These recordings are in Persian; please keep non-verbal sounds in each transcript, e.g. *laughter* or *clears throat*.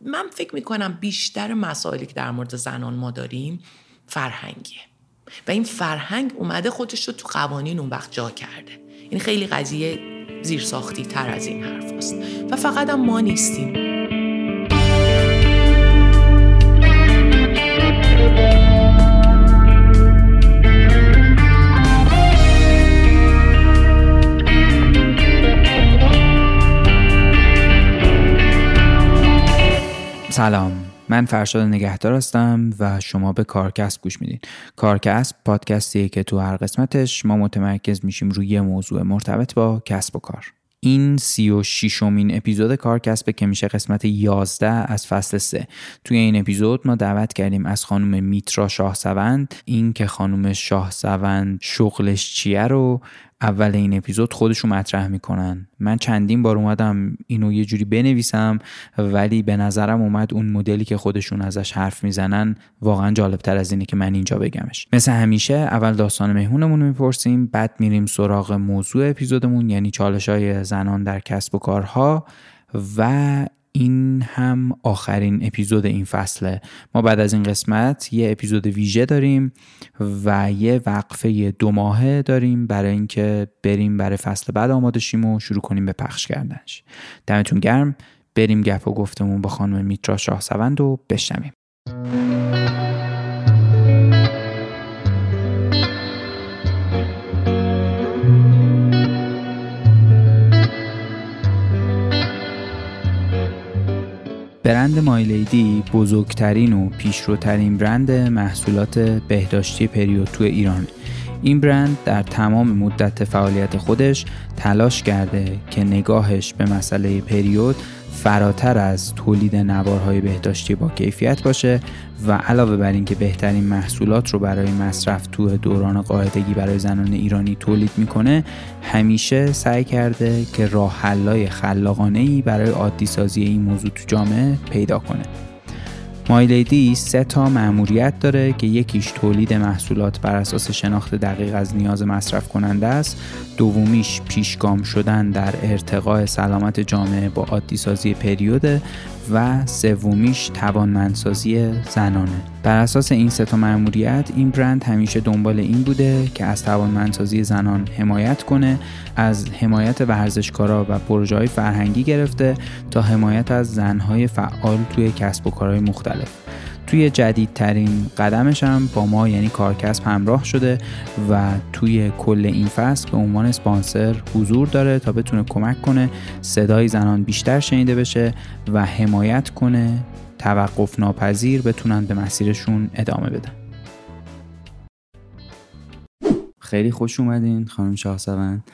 من فکر می‌کنم بیشتر مسائلی که در مورد زنان ما داریم فرهنگیه. و این فرهنگ اومده خودش رو تو قوانین اون وقت جا کرده. این خیلی قضیه زیرساختی تر از این حرف هست. و فقط هم ما نیستیم. سلام. من فرشاد نگهدار هستم و شما به کارکست گوش میدین. کارکست پادکستیه که تو هر قسمتش ما متمرکز میشیم روی موضوع مرتبط با کسب و کار. این سی و شیشمین اپیزود کارکسبه که میشه قسمت 11 از فصل 3 توی این اپیزود ما دعوت کردیم از خانم میترا شاهسوند. این که خانم شاهسوند شغلش چیه رو اول این اپیزود خودشون مطرح می‌کنن. من چندین بار اومدم اینو یه جوری بنویسم ولی به نظرم اومد اون مدلی که خودشون ازش حرف می‌زنن واقعا جالب تر از اینه که من اینجا بگمش. مثل همیشه اول داستان مهمونمون می‌پرسیم بعد میریم سراغ موضوع اپیزودمون یعنی چالش های زنان در کسب و کارها و این هم آخرین اپیزود این فصله. ما بعد از این قسمت یه اپیزود ویژه داریم و یه وقفه دو ماهه داریم برای اینکه بریم برای فصل بعد آماده شیم و شروع کنیم به پخش کردنش. دمتون گرم. بریم گپ و گفتمون با خانم میترا شاهسوند و بشنویم. برند مایلیدی بزرگترین و پیشروترین برند محصولات بهداشتی پریود تو ایران. این برند در تمام مدت فعالیت خودش تلاش کرده که نگاهش به مسئله پریود فراتر از تولید نوارهای بهداشتی با کیفیت باشه و علاوه بر اینکه بهترین محصولات رو برای مصرف تو دوران قاعدگی برای زنان ایرانی تولید می‌کنه همیشه سعی کرده که راه حلای خلاقانه ای برای عادی سازی این موضوع تو جامعه پیدا کنه. مایلیدی سه تا مأموریت داره که یکیش تولید محصولات بر اساس شناخت دقیق از نیاز مصرف کننده است. دومیش پیشگام شدن در ارتقاء سلامت جامعه با عادی سازی پریود. و سومیش توانمندسازی زنانه. بر اساس این سه تا مأموریت این برند همیشه دنبال این بوده که از توانمندسازی زنان حمایت کنه از حمایت ورزشکارا و پروژه‌های فرهنگی گرفته تا حمایت از زنهای فعال توی کسب و کارهای مختلف. توی جدیدترین قدمش هم با ما یعنی کارکسب همراه شده و توی کل این فصل به عنوان اسپانسر حضور داره تا بتونه کمک کنه صدای زنان بیشتر شنیده بشه و حمایت کنه توقف ناپذیر بتونن به مسیرشون ادامه بدن. خیلی خوش اومدین خانم شاهسوند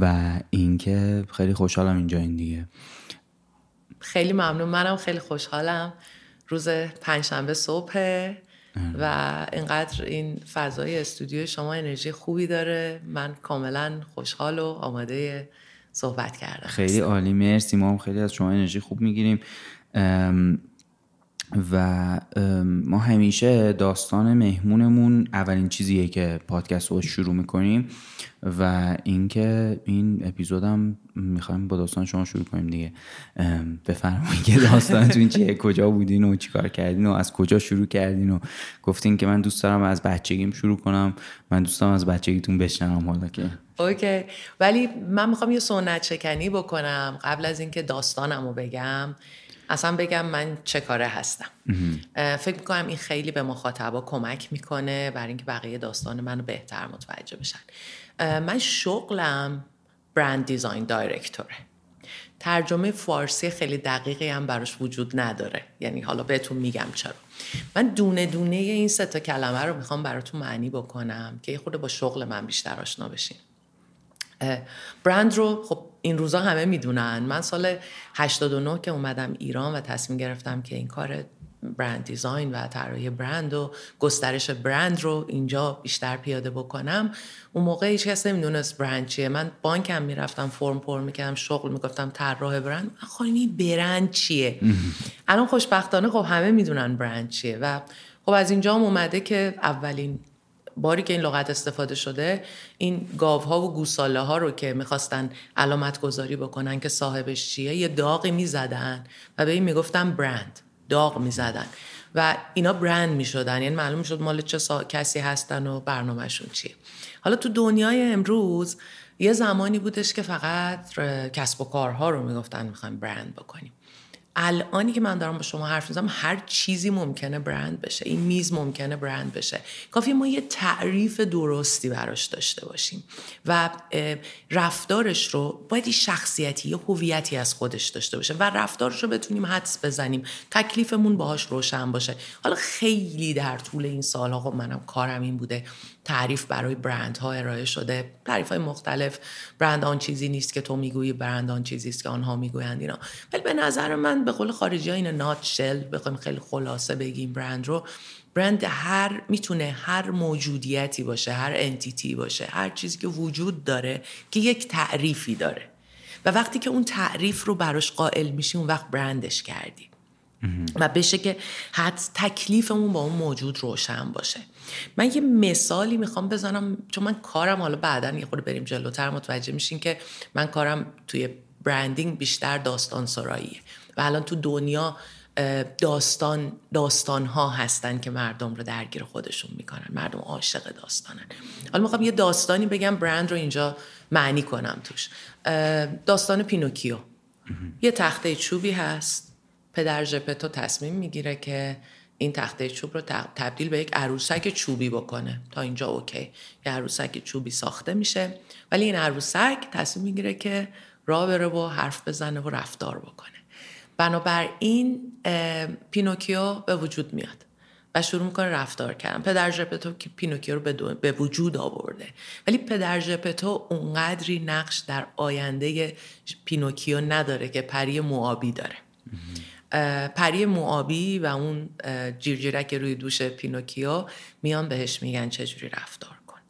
و اینکه خیلی خوشحالم اینجا این دیگه. خیلی ممنون. منم خیلی خوشحالم. روز پنجشنبه صبح و اینقدر این فضای استودیو شما انرژی خوبی داره. من کاملا خوشحال و آماده صحبت کردم. خیلی عالی. مرسی. ما هم خیلی از شما انرژی خوب می‌گیریم. و ما همیشه داستان مهمونمون اولین چیزیه که پادکست رو شروع می‌کنیم و اینکه این اپیزودم می‌خوایم با داستان شما شروع کنیم دیگه. بفرمایید که داستانتون چیه کجا بودین و چیکار کردین و از کجا شروع کردین و گفتین که من دوست دارم از بچگیم شروع کنم. من دوست دارم از بچگیتون بشنوم حالا که. اوکی. ولی من می‌خوام یه سنت چکنی بکنم قبل از اینکه داستانم رو بگم. اصلا بگم من چه کاره هستم. فکر می‌کنم این خیلی به مخاطبا کمک می‌کنه برای اینکه بقیه داستان منو بهتر متوجه بشن. من شغلم برند دیزاین دایرکتوره ترجمه فارسی خیلی دقیقی هم براش وجود نداره. یعنی حالا بهتون میگم چرا. من دونه دونه این سه تا کلمه رو می‌خوام براتون معنی بکنم که یه خود با شغل من بیشتر آشنا بشین. برند رو خب این روزا همه می‌دونن. من سال 89 که اومدم ایران و تصمیم گرفتم که این کار برند دیزاین و طراحی برند و گسترش برند رو اینجا بیشتر پیاده بکنم. اون موقع هیچ کس نمی‌دونست برند چیه. من بانکم می‌رفتم فرم پر می‌کردم شغل می‌گفتم طراح برند خانمی برند چیه. *laughs* الان خوشبختانه خب همه می‌دونن برند چیه و خب از اینجا هم اومده که اولین باری که این لغت استفاده شده این گاوها و گوساله ها رو که می‌خواستن علامت گذاری بکنن که صاحبش چیه یه داغی می‌زدن و به این می‌گفتن برند داغ می‌زدن. و اینا برند می‌شدن. یعنی معلوم شد مال چه کسی هستن و برنامهشون چیه. حالا تو دنیای امروز یه زمانی بودش که فقط کسب و کارها رو می‌گفتن می‌خوایم برند بکنیم. الانی که من دارم با شما حرف می‌زنم هر چیزی ممکنه برند بشه. این میز ممکنه برند بشه. کافی ما یه تعریف درستی براش داشته باشیم. و رفتارش رو باید شخصیتی یا هویتی از خودش داشته باشه و رفتارش رو بتونیم حدس بزنیم. تکلیفمون باهاش روشن باشه. حالا خیلی در طول این سالها خب منم کارم این بوده. تعریف برای برند ها ارائه شده. تعریف های مختلف. برند آن چیزی نیست که تو می‌گویی برند آن چیزی است که آنها می‌گویند اینا. ولی به نظر من به قول خارجی ها این نات شل بخوایم خیلی خلاصه بگیم برند رو. برند هر می‌تونه هر موجودیتی باشه هر انتیتی باشه هر چیزی که وجود داره که یک تعریفی داره. و وقتی که اون تعریف رو براش قائل میشی اون وقت برندش کردی. و بشه که حد تکلیفمون با اون موجود روشن باشه. من یه مثالی می‌خوام بزنم چون من کارم حالا بعدا یه خود بریم جلوتر متوجه میشین که من کارم توی برندینگ بیشتر داستان سراییه و الان تو دنیا داستان داستان ها هستن که مردم رو درگیر خودشون می‌کنن. مردم عاشق داستانن. حالا می‌خوام یه داستانی بگم برند رو اینجا معنی کنم توش. داستان پینوکیو. یه تخته چوبی هست. پدر ژپتو تصمیم می‌گیره که این تخته چوب رو تبدیل به یک عروسک چوبی بکنه. تا اینجا okay. یه عروسک چوبی ساخته میشه. ولی این عروسک تصمیم می‌گیره که راه بره و حرف بزنه و رفتار بکنه. بنابراین پینوکیو به وجود میاد و شروع می‌کنه رفتار کردن. پدر ژپتو که پینوکیو رو به وجود آورده. ولی پدر ژپتو اونقدری نقش در آینده پینوکیو نداره که پری مو آبی داره. پری مو آبی و اون جیرجیرک روی دوش پینوکیو میان بهش میگن چجوری رفتار کن.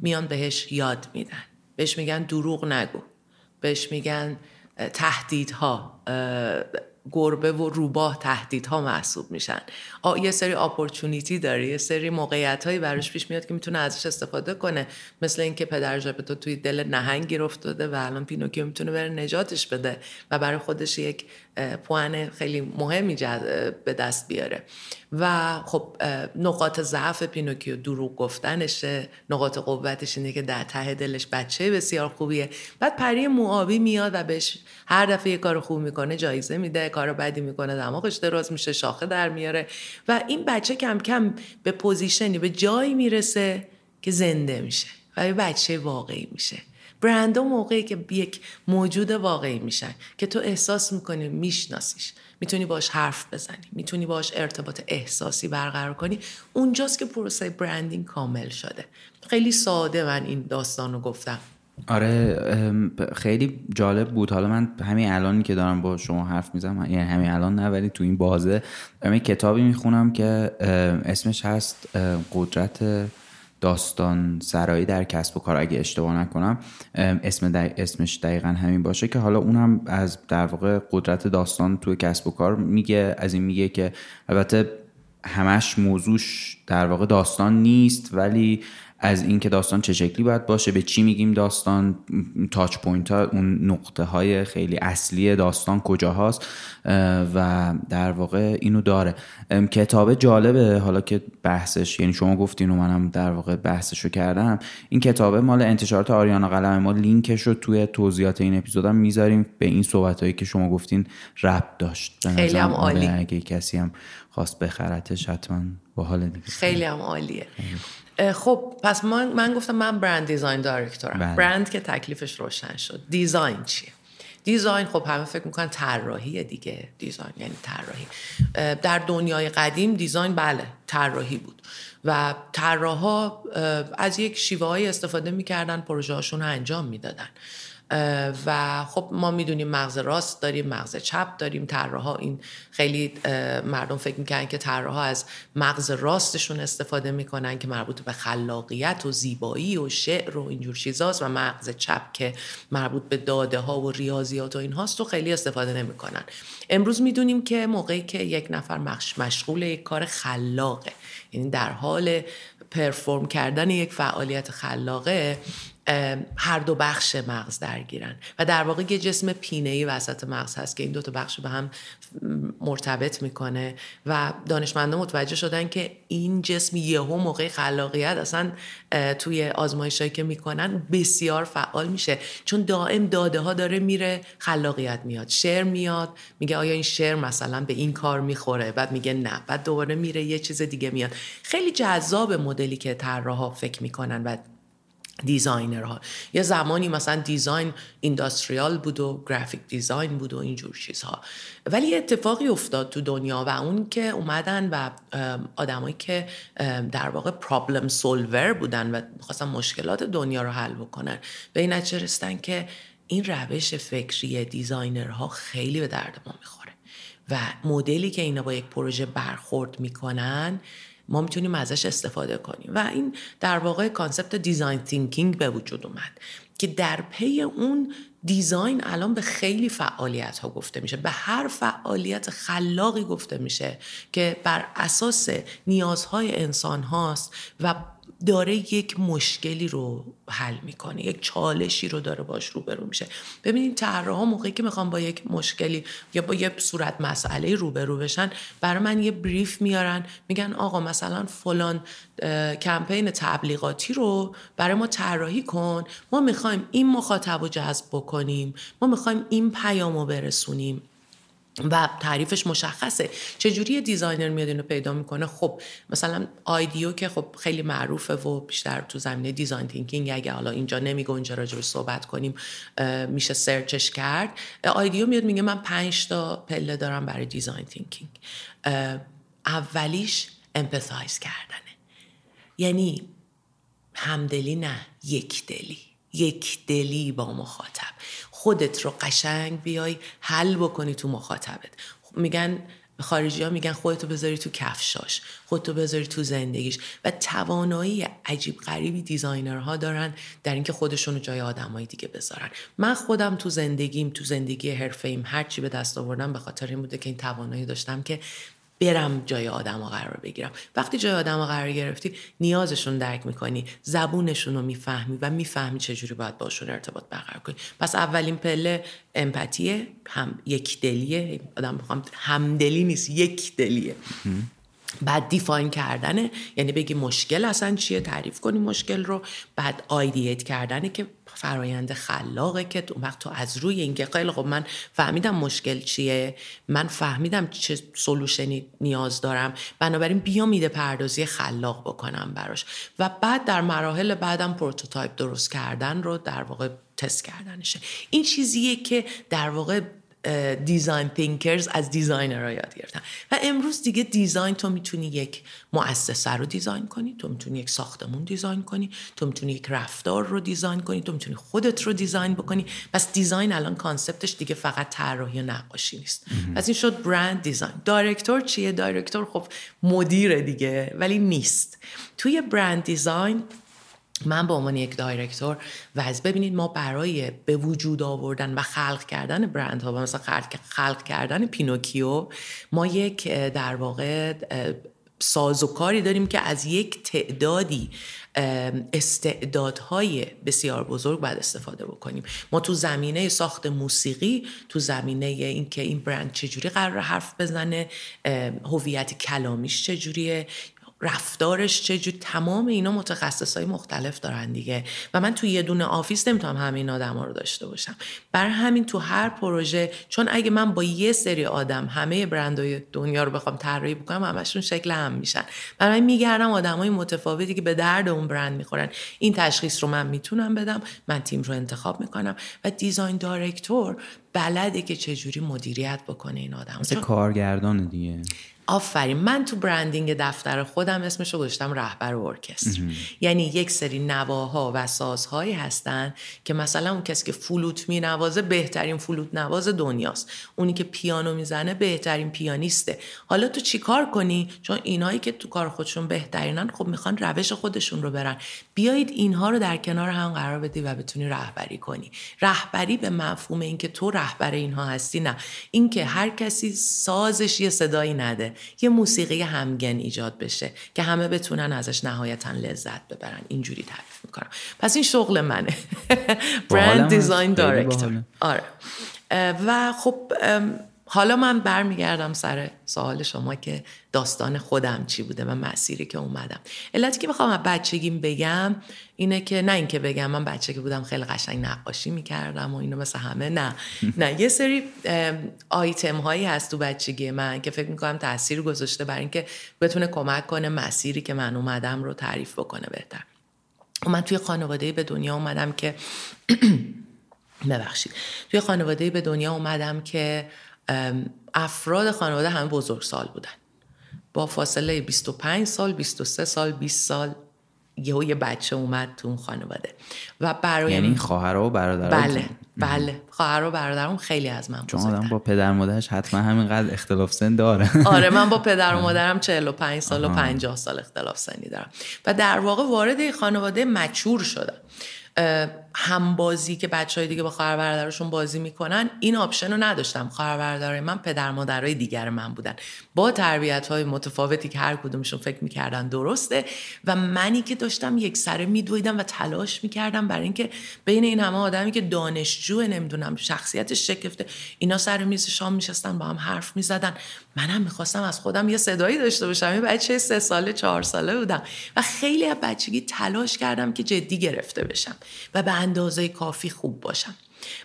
میان بهش یاد میدن. بهش میگن دروغ نگو. بهش میگن تهدیدها گربه و روباه تهدیدها محسوب میشن. یه سری opportunity داره یه سری موقعیت هایی براش پیش میاد که می‌تونه ازش استفاده کنه. مثل اینکه پدر ژپتو توی دل نهنگ گیر افتاده و الان پینوکیو می‌تونه بره نجاتش بده و برای خودش یک پوئن خیلی مهمی به دست بیاره. و خب نقاط ضعف پینوکیو دروغ گفتنشه. نقاط قوتش اینه که در ته دلش بچه بسیار خوبیه. بعد پری مو آبی میاد و بهش هر دفعه یه کار خوب می‌کنه جایزه میده کار بدی می‌کنه دماغش دراز میشه شاخه در میاره. و این بچه کم کم به position ی به جایی می‌رسه که زنده میشه و یه بچه واقعی میشه. برندها موقعی که یک موجود واقعی میشن که تو احساس می‌کنی میشناسیش. می‌تونی باش حرف بزنی می‌تونی باش ارتباط احساسی برقرار کنی. اونجاست که پروسه branding کامل شده. خیلی ساده من این داستان رو گفتم. آره خیلی جالب بود. حالا من همین الانی که دارم با شما حرف می‌زنم یعنی همین الان نه ولی تو این بازه دارم کتابی می‌خونم که اسمش هست قدرت داستان سرایی در کسب و کار اگه اشتباه نکنم اسم اسمش دقیقا همین باشه که حالا اونم از در واقع قدرت داستان توی کسب و کار میگه از این میگه که البته همش موضوعش در واقع داستان نیست ولی از اینکه داستان چه شکلی باید باشه به چی میگیم داستان touch point ها اون نقطه های خیلی اصلی داستان کجا هاست و در واقع اینو داره. کتاب جالبه حالا که بحثش یعنی شما گفتین و منم در واقع بحثش رو کردم این کتابه مال انتشارات آریانا قلم ما لینکش رو توی توضیحات این اپیزودم می‌ذاریم به این صحبت هایی که شما گفتین ربط داشت. خیلی هم عالی. اگه کسی هم خواست بخرتش حتما حال دیگه. خیلی هم عالیه. خب پس من, من گفتم من brand design director م بله. برند که تکلیفش روشن شد. design چیه؟ design خب همه فکر می‌کنن طراحی دیگه. design یعنی طراحی. در دنیای قدیم design بله طراحی بود. و طراحا از یک شیوه های استفاده می‌کردن پروژه هاشون رو انجام می‌دادن. و خب ما می‌دونیم مغز راست داریم مغز چپ داریم. طراحا این خیلی مردم فکر می‌کنن که طراحا از مغز راستشون استفاده می‌کنن که مربوط به خلاقیت و زیبایی و شعر و اینجور چیزاست و مغز چپ که مربوط به داده ها و ریاضیات و اینهاست و خیلی استفاده نمی‌کنن. امروز می‌دونیم که موقعی که یک نفر مشغول یک کار خلاقه یعنی در حال پرفورم کردن یک فعالیت خلاقه هر دو بخش مغز درگیرن. و در واقع یه جسم پینه ای وسط مغز هست که این دو تا بخش به هم مرتبط می‌کنه. و دانشمندان متوجه شدن که این جسم یهو موقع خلاقیت اصلا توی آزمایشایی که می‌کنن بسیار فعال میشه. چون دائم داده ها داره میره خلاقیت میاد. شعر میاد میگه آیا این شعر مثلا به این کار می‌خوره؟ بعد میگه نه بعد دوباره میره یه چیز دیگه میاد. خیلی جذاب مدلی که طراحا فکر می‌کنن و designer ها. یه زمانی مثلا design industrial بود و graphic design بود و اینجور چیزها. ولی اتفاقی افتاد تو دنیا و اون که اومدن و آدمایی که در واقع problem solver بودن و می‌خواستن مشکلات دنیا رو حل بکنن به این نتیجه رسیدن که این روش فکری designer ها خیلی به درد ما می‌خوره. و مدلی که اینا با یک پروژه برخورد می‌کنن ما می‌تونیم ازش استفاده کنیم. و این در واقع concept design thinking به وجود اومد که در پی اون design الان به خیلی فعالیت ها گفته میشه. به هر فعالیت خلاقی گفته میشه که بر اساس نیازهای انسان هاست و داره یک مشکلی رو حل می‌کنه یک چالشی رو داره باش روبرو میشه. ببینید ها موقعی که می‌خوام با یک مشکلی یا با یه صورت مسئله روبرو بشن برای من یه brief میارن میگن آقا مثلا فلان کمپین تبلیغاتی رو برای ما طراحی کن. ما می‌خوایم این مخاطب رو جذب بکنیم ما می‌خوایم این پیام رو برسونیم. و تعریفش مشخصه. چجوری designer میاد اینو پیدا می‌کنه؟ خب مثلا IDEO که خب خیلی معروفه و بیشتر تو زمینه design thinking اگه حالا اینجا نمیگه اونجا راجبش صحبت کنیم میشه search ش کرد. IDEO میاد میگه من پنج تا پله دارم برای design thinking اولیش empathize کردنه. یعنی همدلی نه یک دلی. یک دلی با مخاطب. خودت رو قشنگ بیای حل بکنی تو مخاطبت. میگن خارجی ها میگن خودتو بذاری تو کفشاش خودتو بذاری تو زندگیش. و توانایی عجیب غریبی designer ها دارن در اینکه خودشون رو جای آدمای دیگه بذارن. من خودم تو زندگیم تو زندگی حرفه هر چی به دست آوردم به خاطر این بوده که این توانایی داشتم که برم جای آدم ها قرار بگیرم. وقتی جای آدم ها قرار گرفتی نیازشون درک می‌کنی زبونشون رو می‌فهمی و می‌فهمی چجوری باید باشون ارتباط برقرار کنی. پس اولین پله امپاتیه هم یک دلیه. آدم می‌خوام همدلی نیست یک دلیه. بعد دیفاین کردنه یعنی بگی مشکل اصلا چیه تعریف کنی مشکل رو بعد ideate کردنه که فرایند خلاقه که اون وقت تو از روی اینکه خیلی خب من فهمیدم مشکل چیه. من فهمیدم چه solution ی نیاز دارم. بنابراین بیام ایده پردازی خلاق بکنم براش. و بعد در مراحل بعدم prototype درست کردن و در واقع تست کردنشه. این چیزیه که در واقع design thinkers از designer ها یاد گرفتن. و امروز دیگه design تو می‌تونی یک مؤسسه رو design کنی تو می‌تونی یک ساختمون design کنی تو می‌تونی یک رفتار رو design کنی تو می‌تونی خودت رو design بکنی. پس design الان concept ش دیگه فقط طراحی و نقاشی نیست. پس این شد brand design director چیه؟ director خب مدیر دیگه ولی نیست. توی brand design من به عنوان یک director و از ببینید ما برای به وجود آوردن و خلق کردن برند ها و مثلا خلق کردن پینوکیو ما یک در واقع سازوکاری داریم که از یک تعدادی استعدادهای بسیار بزرگ باید استفاده بکنیم. ما تو زمینه ساخت موسیقی تو زمینه اینکه این برند چجوری قراره حرف بزنه هویت کلامیش چجوریه رفتارش چجور تمام اینا متخصص های مختلف دارن دیگه. و من تو یه دونه office نمی‌تونم همه این آدم ها رو داشته باشم. بر همین تو هر پروژه چون اگه من با یه سری آدم همه برندهای دنیا رو بخوام طراحی بکنم همشون شکل هم میشن. برای میگردم آدم های متفاوتی که به درد اون برند می‌خورن. این تشخیص رو من می‌تونم بدم من تیم رو انتخاب می‌کنم. و دیزاین دایرکتور بلده که چجوری مدیریت بکنه این آدم. مثل کارگردان دیگه. آفرین من تو برندینگ دفتر خودم اسمش رو گذاشتم رهبر ارکستر یعنی یک سری نواها و سازهایی هستن که مثلا اون کسی که فلوت می نوازه بهترین فلوت نواز دنیاست. اونی که پیانو می‌زنه بهترین پیانیسته. حالا تو چیکار کنی؟ چون اینایی که تو کار خودشون بهترینن خب می‌خوان روش خودشون رو برن. بیایید اینها رو در کنار هم قرار بدی و بتونی رهبری کنی. رهبری به مفهوم اینکه تو رهبر اینها هستی نه. اینکه هر کسی سازش یه صدایی نده. یه موسیقی همگن ایجاد بشه که همه بتونن ازش نهایتا لذت ببرن. اینجوری تعریف می‌کنم. پس این شغل منه. برند دیزاین دایرکتور آره. و خب حالا من برمیگردم سر سوال شما که داستان خودم چی بوده و مسیری که اومدم. علتی که می‌خوام بچگیم بگم اینه که نه اینکه بگم من بچه که بودم خیلی قشنگ نقاشی می‌کردم و اینو مثل همه نه. *laughs* نه یه سری آیتم هایی هست تو بچگی من که فکر می‌کنم تاثیر گذاشته بر اینکه بتونه کمک کنه مسیری که من اومدم رو تعریف بکنه بهتر. و من توی خانواده به دنیا اومدم که *clears throat* ببخشید. توی خانواده به دنیا اومدم که افراد خانواده همه بزرگ سال بودن. با فاصله 25 سال 23 سال 20 سال یهو یه بچه اومد تو اون خانواده. و برای یعنی خواهر و برادر بله بله. خواهر و برادرم خیلی از من چون آدم با پدر مادرش حتما همینقدر اختلاف سن داره. *laughs* آره من با پدر و مادرم 45 سال و 50 سال اختلاف سنی دارم. و در واقع وارد خانواده مچور شدم. همبازی که بچه های دیگه با خواهر برادرشون بازی می‌کنن این آپشن رو نداشتم. خواهر برادرای من پدر مادرای دیگر من بودن. با تربیت های متفاوتی که هر کدومشون فکر می‌کردن درسته و منی که داشتم یک سره میدویدم و تلاش می‌کردم برای اینکه بین این همه آدمی که دانشجو نمی‌دونم شخصیتش شکفته اینا سر میز شام میشستن با هم حرف می‌زدن. منم می‌خواستم از خودم یه صدایی داشته باشم. یه بچه سه ساله چهار ساله بودم. و خیلی از بچگی تلاش کردم که جدی گرفته بشم. و به اندازه کافی خوب باشم.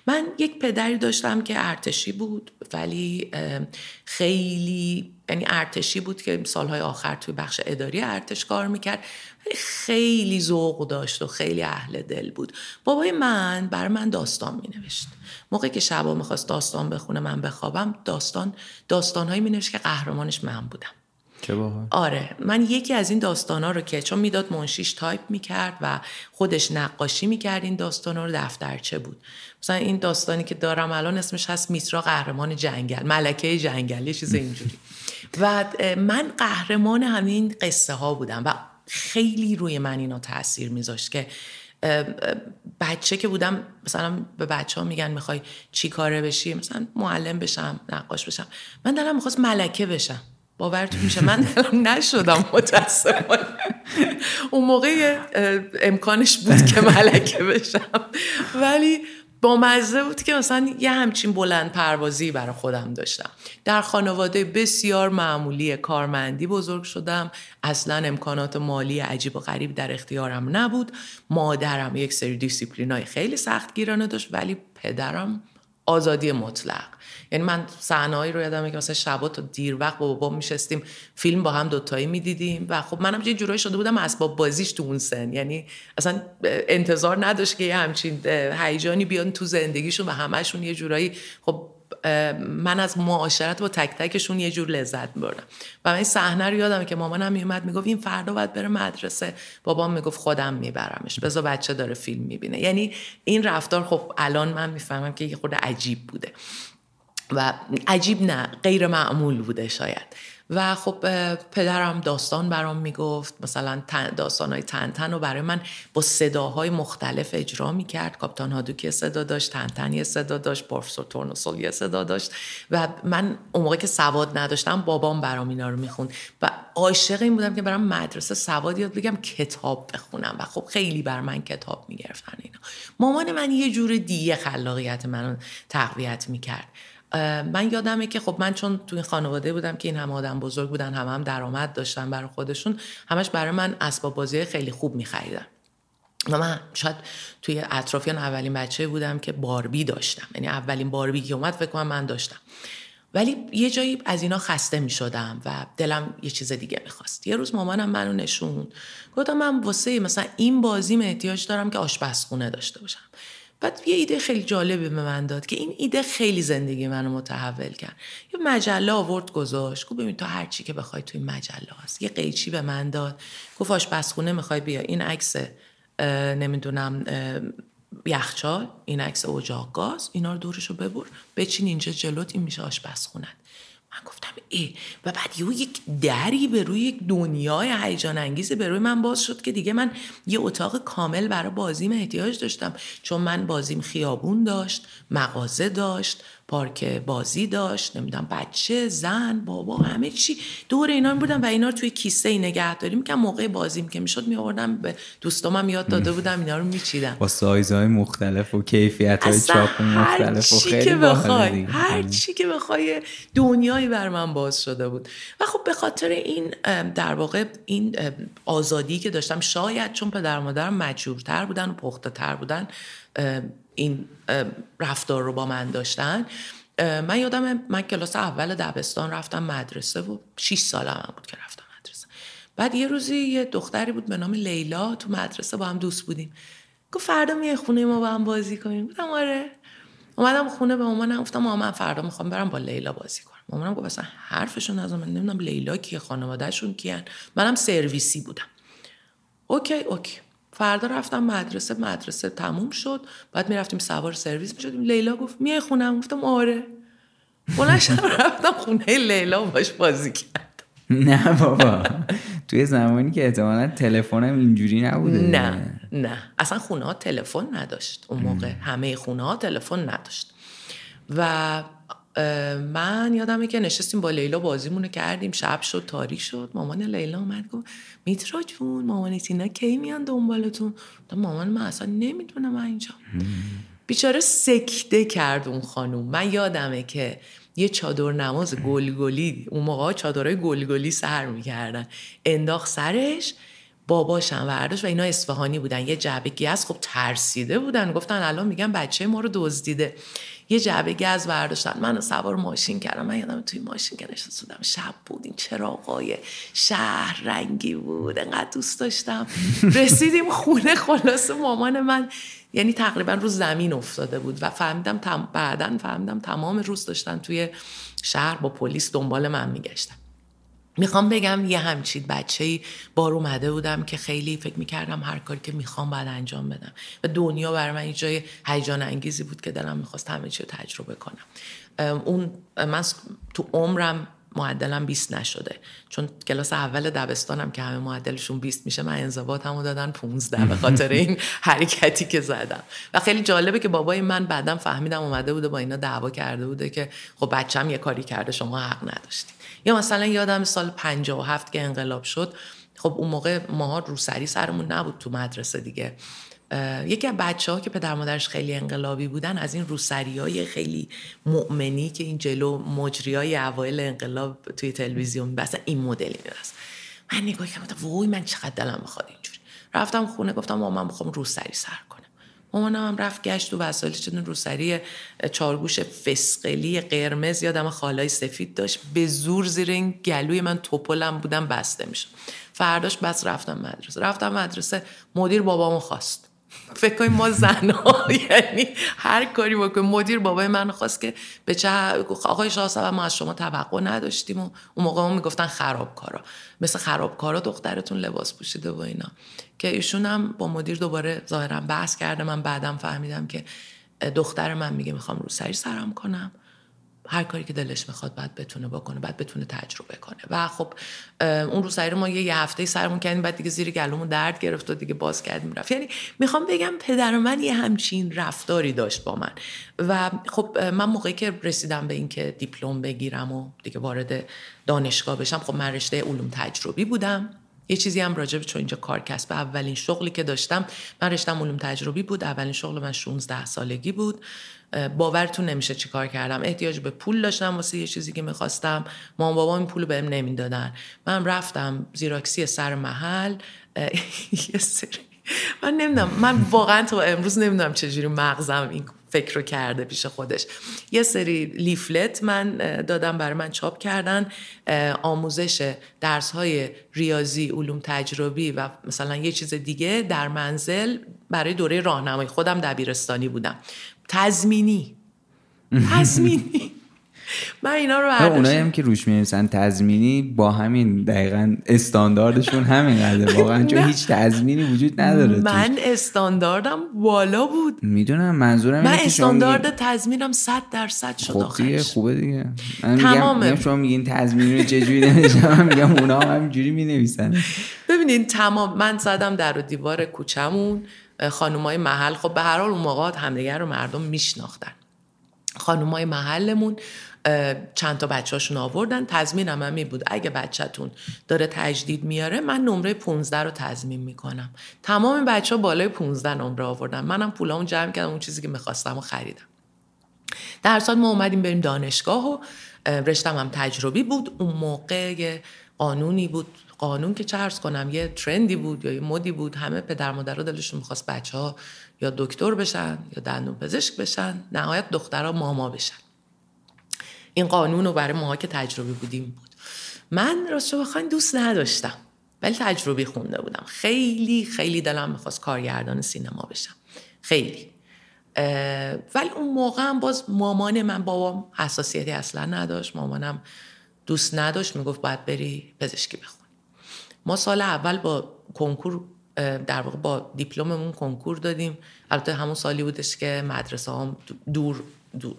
من یک پدری داشتم که ارتشی بود ولی خیلی یعنی ارتشی بود که سالهای آخر توی بخش اداری ارتش کار می‌کرد ولی خیلی ذوق داشت و خیلی اهل دل بود. بابای من بر من داستان مینوشت. موقعی که شبا می‌خواست داستان بخونه من بخوابم داستان داستانهایی مینوشت که قهرمانش من بودم. آره. من یکی از این داستان ها رو که چون می‌داد منشیش تایپ می‌کرد و خودش نقاشی می‌کرد این داستان ها رو دفترچه بود. مثلا این داستانی که دارم الان اسمش هست میترا قهرمان جنگل ملکه جنگل یه چیز اینجوری. و من قهرمان همین قصه ها بودم و خیلی روی من اینا تاثیر میذاشت که بچه که بودم مثلا به بچه ها میگن می‌خوای چی کاره بشی؟ مثلا معلم بشم نقاش بشم. من دلم می‌خواست ملکه بشم. باورتون میشه. من دلم نشدم متاسفانه. اون موقع امکانش بود که ملکه بشم. ولی با مزه بود که مثلا یه همچین بلند پروازی برای خودم داشتم. در خانواده بسیار معمولی کارمندی بزرگ شدم. اصلا امکانات مالی عجیب و غریب در اختیارم نبود. مادرم یک سری دیسیپلین های خیلی سخت گیرانه داشت ولی پدرم آزادی مطلق. یعنی من صحنه‌ای رو یادمه که مثلا شبا تا دیر وقت با بابا میشستیم فیلم با هم دوتایی می‌دیدیم و خب منم یه جورایی شده بودم اسباب بازیش تو اون سن. یعنی اصلا انتظار نداشت که یه همچین هیجانی بیان تو زندگیشون و همشون یه جورایی خب من از معاشرت با تک تکشون یه جور لذت میبردم و من این صحنه رو یادم که مامانم میومد می‌گفت این فردا باید بره مدرسه. بابام می‌گفت خودم میبرمش. بذار بچه داره فیلم می‌بینه. یعنی این رفتار خب الان من می‌فهمم که یه خورده عجیب بوده. و عجیب نه غیر معمول بوده شاید. و خب پدرم داستان برام می‌گفت مثلا داستان های تنتن رو برای من با صداهای مختلف اجرا می‌کرد. کاپتان هادوک یه صدا داشت تنتن یه صدا داشت پروفسور تورنوسول یه صدا داشت. و من اون موقع که سواد نداشتم بابام برام اینا رو می‌خوند. و عاشق این بودم که برام مدرسه سواد یاد بگم کتاب بخونم. و خب خیلی بر من کتاب می‌گرفتن اینا. مامان من یه جور دیگه خلاقیت منو تقویت می‌کرد. من یادمه که خب من چون توی خانواده بودم که این هم آدم بزرگ بودن هم هم درآمد داشتن برای خودشون همش برای من اسباب بازی خیلی خوب میخریدن. و من شاید توی اطرافیان اولین بچه بودم که باربی داشتم. یعنی اولین باربی که اومد فکر کنم من داشتم. ولی یه جایی از اینا خسته می شدم و دلم یه چیز دیگه می‌خواست. یه روز مامانم منو نشون گفتم من واسه مثلا این بازی احتیاج دارم که آشپزخونه داشته باشم. بعد یه ایده خیلی جالبی به من داد که این ایده خیلی زندگی منو متحول کرد. یه مجله آورد گذاشت. گفت ببین تو هر چی که بخوای توی مجله هست. یه قیچی به من داد. گفت آشپزخونه می‌خوای بیا این عکس نمی‌دونم یخچال این عکس اجاق گاز. اینا رو دورشو ببر. بچین اینجا جلوت. این میشه آشپزخونت من گفتم ای و بعد یه یک دری به روی یک دنیای هیجان انگیزی به روی من باز شد که دیگه من یه اتاق کامل برای بازیم احتیاج داشتم. چون من بازیم خیابون داشت مغازه داشت پارک بازی داشت نمی‌دونم بچه زن بابا همه چی. دور اینا بودم و اینا رو توی کیسه ای نگه داریم. که موقع بازیم که می‌شد میآوردم به دوستامم یاد داده بودم اینا رو میچیدم. با سایزهای مختلف و کیفیت های چاپ مختلف و خیلی که بخوای هر چی که بخوای دنیایی بر من باز شده بود. و خب به خاطر این در واقع این آزادی که داشتم شاید چون پدر مادرم مجبورتر بودن و پخته تر بودن این رفتار رو با من داشتن. من یادم من کلاس اول دبستان رفتم مدرسه و 6 سالم بود که رفتم مدرسه. بعد یه روزی یه دختری بود به نام لیلا تو مدرسه با هم دوست بودیم. گفت فردا میای خونه ما با هم بازی کنیم. گفتم آره. اومدم خونه به مامانم گفتم مامان فردا می‌خوام برم با لیلا بازی کنم. مامانم گفت اصلا حرفشو نزن من نمی‌دونم لیلا کیه خانوادهشون کیان. منم سرویسی بودم. OK OK. فردا رفتم مدرسه مدرسه تموم شد. بعد می‌رفتیم سوار سرویس می‌شدیم لیلا گفت میای خونم؟ گفتم آره. بلنشم *laughs* رفتم خونه لیلا باش بازی کرد نه بابا. توی زمانی که احتمالا تلفنم اینجوری نبوده. نه نه. اصلا خونه ها تلفن نداشت. اون موقع همه خونه ها تلفن نداشت. و من یادمه که نشستیم با لیلا بازیمونو کردیم. شب شد تاریک شد. مامان لیلا اومد گفت میترا جون مامان تینا کی میان دنبالتون؟ مامان من اصلا نمی‌دونم من اینجا. بیچاره سکته کرد اون خانوم. من یادمه که یه چادر نماز گلگلی اون موقع چادرهای گلگلی سر می‌کردن. انداخت سرش باباشم ورداش و اینا اصفهانی بودن. یه جعبه گیاس خب ترسیده بودن. گفتن الان میگن بچه ما رو دزدیده. یه جعبه گز برداشتن من سوار ماشین کردم. من یادم توی ماشین که بودم شب بود. این چراغای شهر رنگی بود. انقدر دوست داشتم. *laughs* رسیدیم خونه. خلاص مامان من یعنی تقریبا رو زمین افتاده بود و فهمیدم تم... بعدا فهمیدم تمام روز داشتن توی شهر با پلیس دنبال من میگشتن. می‌خوام بگم یه همچین بچه ای بار اومده بودم که خیلی فکر می‌کردم هر کاری که می‌خوام بعد انجام بدم. و دنیا برای من یه جای هیجان انگیزی بود که دلم می‌خواست همه چی رو تجربه کنم. اون من تو عمرم معدلم 20 نشده. چون کلاس اول دبستانم که همه معدلشون 20 میشه من انضباطمو دادن 15 به خاطر این *laughs* حرکتی که زدم. و خیلی جالبه که بابای من بعدم فهمیدم اومده بوده با اینا دعوا کرده بوده که خب بچم یه کاری کرده شما حق نداشتی یا مثلا یادم سال 57 که انقلاب شد خب اون موقع ماها روسری سرمون نبود تو مدرسه دیگه. یکی از بچه ها که پدر مادرش خیلی انقلابی بودن از این روسری های خیلی مؤمنی که این جلو مجری های اوایل انقلاب توی تلویزیون بس این مدلی میرست من نگاه کردم وای من چقدر دلم می‌خواد اینجوری. رفتم خونه گفتم مامان می‌خوام روسری سر کنم. مامانم هم رفت گشت و وسایل چون روسری چارگوش فسقلی قرمز یادم خالای سفید داشت. به زور زیر این گلوی من توپلم بودم بسته میشه فرداش بس رفتم مدرسه. رفتم مدرسه مدیر بابامو خواست. فکر کنیم ما زنها *laughs* یعنی هر کاری بکنیم مدیر بابای من خواست که به چه آقای شاه ما از شما توقع نداشتیم و اون موقع ما می‌گفتن خرابکارا. مثل خرابکارا دخترتون لباس پوشیده و اینا. که ایشون هم با مدیر دوباره ظاهرا بحث کرده. من بعدم فهمیدم که دختر من میگه می‌خوام رو سری سرم کنم. هر کاری که دلش می‌خواد بعد بتونه بکنه بعد بتونه تجربه کنه. و خب اون رو سری ما یه, هفته سرمون کردیم بعد دیگه زیر گلومون درد گرفت و دیگه باز کردیم رفت. یعنی می‌خوام بگم پدر من یه همچین رفتاری داشت با من. و خب من موقعی که رسیدم به اینکه دیپلم بگیرم و دیگه وارد دانشگاه بشم خب من رشته علوم تجربی بودم. یه چیزی هم راجع به چون اینجا کار کسب. اولین شغلی که داشتم من رشتم علوم تجربی بود. اولین شغل من 16 سالگی بود. باورتون نمیشه چی کار کردم. احتیاج به پول داشتم واسه یه چیزی که می‌خواستم. مام بابا این پول بهم نمی‌دادن. من رفتم زیراکسی سر محل. *laughs* یه سری. من نمی‌دونم. من واقعا تا امروز نمی‌دونم چجوری مغزم این فکر رو کرده پیش خودش. یه سری لیفلت من دادم برای من چاپ کردن. آموزش درس های ریاضی علوم تجربی و مثلا یه چیز دیگه در منزل برای دوره راهنمایی. خودم دبیرستانی بودم. تزمینی *laughs* تزمینی من اینا رو برداشتم اونایی هم که روش می‌نویسن تضمینی با همین دقیقا استانداردشون همین قدر *laughs* واقعا چون هیچ تضمینی وجود نداره من استانداردم بالا بود. می‌دونم منظورم من استاندارد تضمینم 100 درصد شد خب دیگه خوبه دیگه. من تمامه. میگم شما میگین تضمین رو چجوری نمیشم من میگم اونا هم همینجوری می‌نویسن. ببینین تمام. من زدم در و دیوار کوچمون خانومای محل. خب به هر حال اون موقع همدیگر رو مردم میشناختن. خانومای محلمون. چند تا بچه‌هاشون آوردن. تضمینم هم می بود. اگه بچهتون داره تجدید میاره من نمره 15 رو تضمین می‌کنم. تمام بچه ها بالای 15 نمره آوردن. منم پولامو جمع کردم اون چیزی که می‌خواستم و خریدم. در سال ما اومدیم بریم دانشگاه و رشتم هم تجربی بود. اون موقع قانونی بود. قانون که چرس کنم یه ترندی بود یا یه مدی بود. همه پدر مادر دلشون می‌خواست بچه ها یا دکتر بشن یا دندون پزشک بشن. نهایت دخترها ماما بشن. این قانون رو برای ماها که تجربی بودیم بود. من راستش بخواین دوست نداشتم ولی تجربی خونده بودم. خیلی خیلی دلم می‌خواست کارگردان سینما بشم. خیلی. ولی اون موقع هم باز مامان من بابام حساسیتی اصلا نداشت. مامانم دوست نداشت می‌گفت باید بری پزشکی بخونی ما سال اول با کنکور در واقع با دیپلممون کنکور دادیم. البته همون سالی بودش که مدرسه هم دور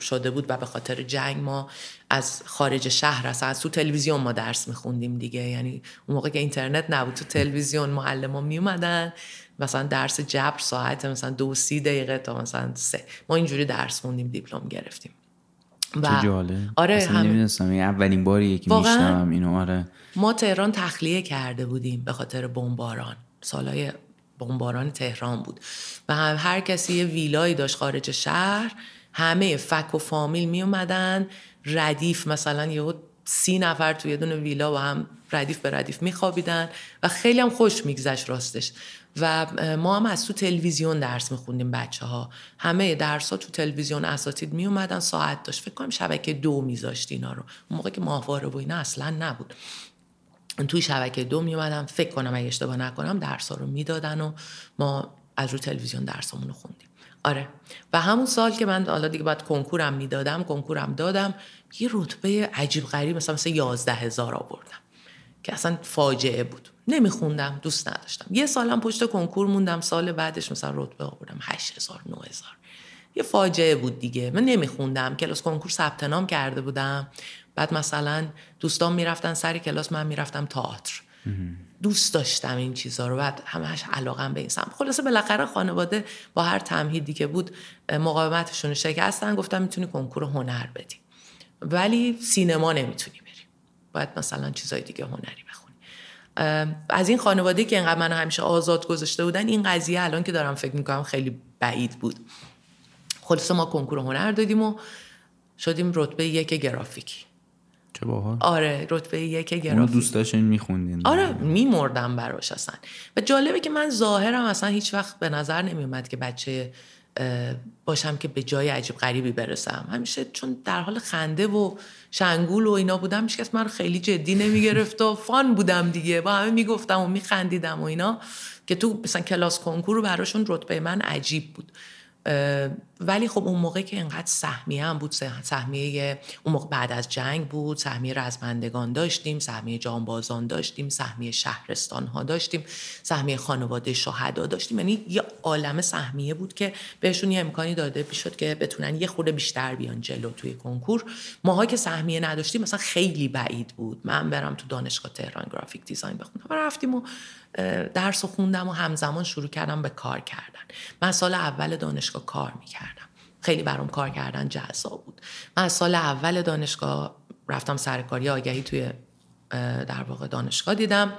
شده بود و به خاطر جنگ ما از خارج شهر اصلا از تو تلویزیون ما درس میخوندیم دیگه. یعنی اون موقع که اینترنت نبود تو تلویزیون معلم ها میومدن مثلا درس جبر ساعت مثلا دو سی دقیقه تا مثلا سه. ما اینجوری درس خوندیم دیپلم گرفتیم. و جاله آره هم... اولین باری که میشنم اینو. آره. ما تهران تخلیه کرده بودیم به خاطر بمباران. سالای بمباران تهران بود. و هم هر کسی یه ویلایی داشت خارج شهر. همه فک و فامیل می اومدن ردیف مثلا یه سی نفر توی یه دونه ویلا و هم ردیف به ردیف میخوابیدن و خیلی هم خوش میگذشت راستش. و ما هم از تو تلویزیون درس میخوندیم بچه ها همه درس ها تو تلویزیون اساتید می اومدن ساعت داشت. فکر کنم شبکه دو میذاشت اینا رو. اون موقع که ماهواره و اینا اصلا نبود. توی شبکه دو می اومدن فکر کنم اگه اشتباه نکنم درس ها رو می‌دادن و ما از رو تلویزیون درسمون رو خوندیم. آره. و همون سال که من حالا دیگه باید کنکورم می‌دادم کنکورم دادم یه رتبه عجیب غریب مثلا مثلا یازده هزار آوردم که اصلا فاجعه بود. نمیخوندم دوست نداشتم. یه سالم پشت کنکور موندم سال بعدش مثلا رتبه آوردم هشت هزار نه هزار. یه فاجعه بود دیگه. من نمیخوندم کلاس کنکور ثبت نام کرده بودم. بعد مثلا دوستان می‌رفتن سر کلاس من می‌رفتم تئاتر. دوست داشتم این چیزها رو. بعد همش علاقم به این سمت. خلاصه بالاخره خانواده با هر تمهیدی که بود مقاومتشون رو شکستن. گفتم می‌تونی کنکور هنر بدی. ولی سینما نمی‌تونی بری. باید مثلا چیزای دیگه هنری بخونی. از این خانواده که اینقدر من همیشه آزاد گذاشته بودن این قضیه الان که دارم فکر می‌کنم خیلی بعید بود. خلاصه ما کنکور هنر دادیم و شدیم رتبه یک گرافیکی. چه باحال آره رتبه یک گرافیک. اونو دوست داشتین میخوندین. آره میمردم براش اصلا. و جالبه که من ظاهرم اصلا هیچ وقت به نظر نمیومد که بچه باشم که به جای عجیب غریبی برسم. همیشه چون در حال خنده و شنگول و اینا بودم هیچکس من خیلی جدی نمی‌گرفت و فان بودم دیگه. با همه می‌گفتم و میخندیدم و اینا که تو مثلا کلاس کنکور رو براشون رتبه من عجیب بود. ولی خب اون موقع که اینقدر سهمیه هم بود سهمیه اون موقع بعد از جنگ بود سهمیه رزمندگان داشتیم سهمیه جانبازان داشتیم سهمیه شهرستان ها داشتیم سهمیه خانواده شهدا داشتیم. یعنی یه عالم سهمیه بود که بهشون یه امکانی داده می‌شد که بتونن یه خورده بیشتر بیان جلو توی کنکور. ماها که سهمیه نداشتیم مثلا خیلی بعید بود. من برم تو دانشگاه تهران گرافیک دیزاین بخونم. رفتیم و درس خوندم و همزمان شروع کردم به کار کردن. من سال اول دانشگاه کار می‌کردم. خیلی برام کار کردن جذاب بود. من سال اول دانشگاه رفتم سرکار یه آگهی توی در واقع دانشگاه دیدم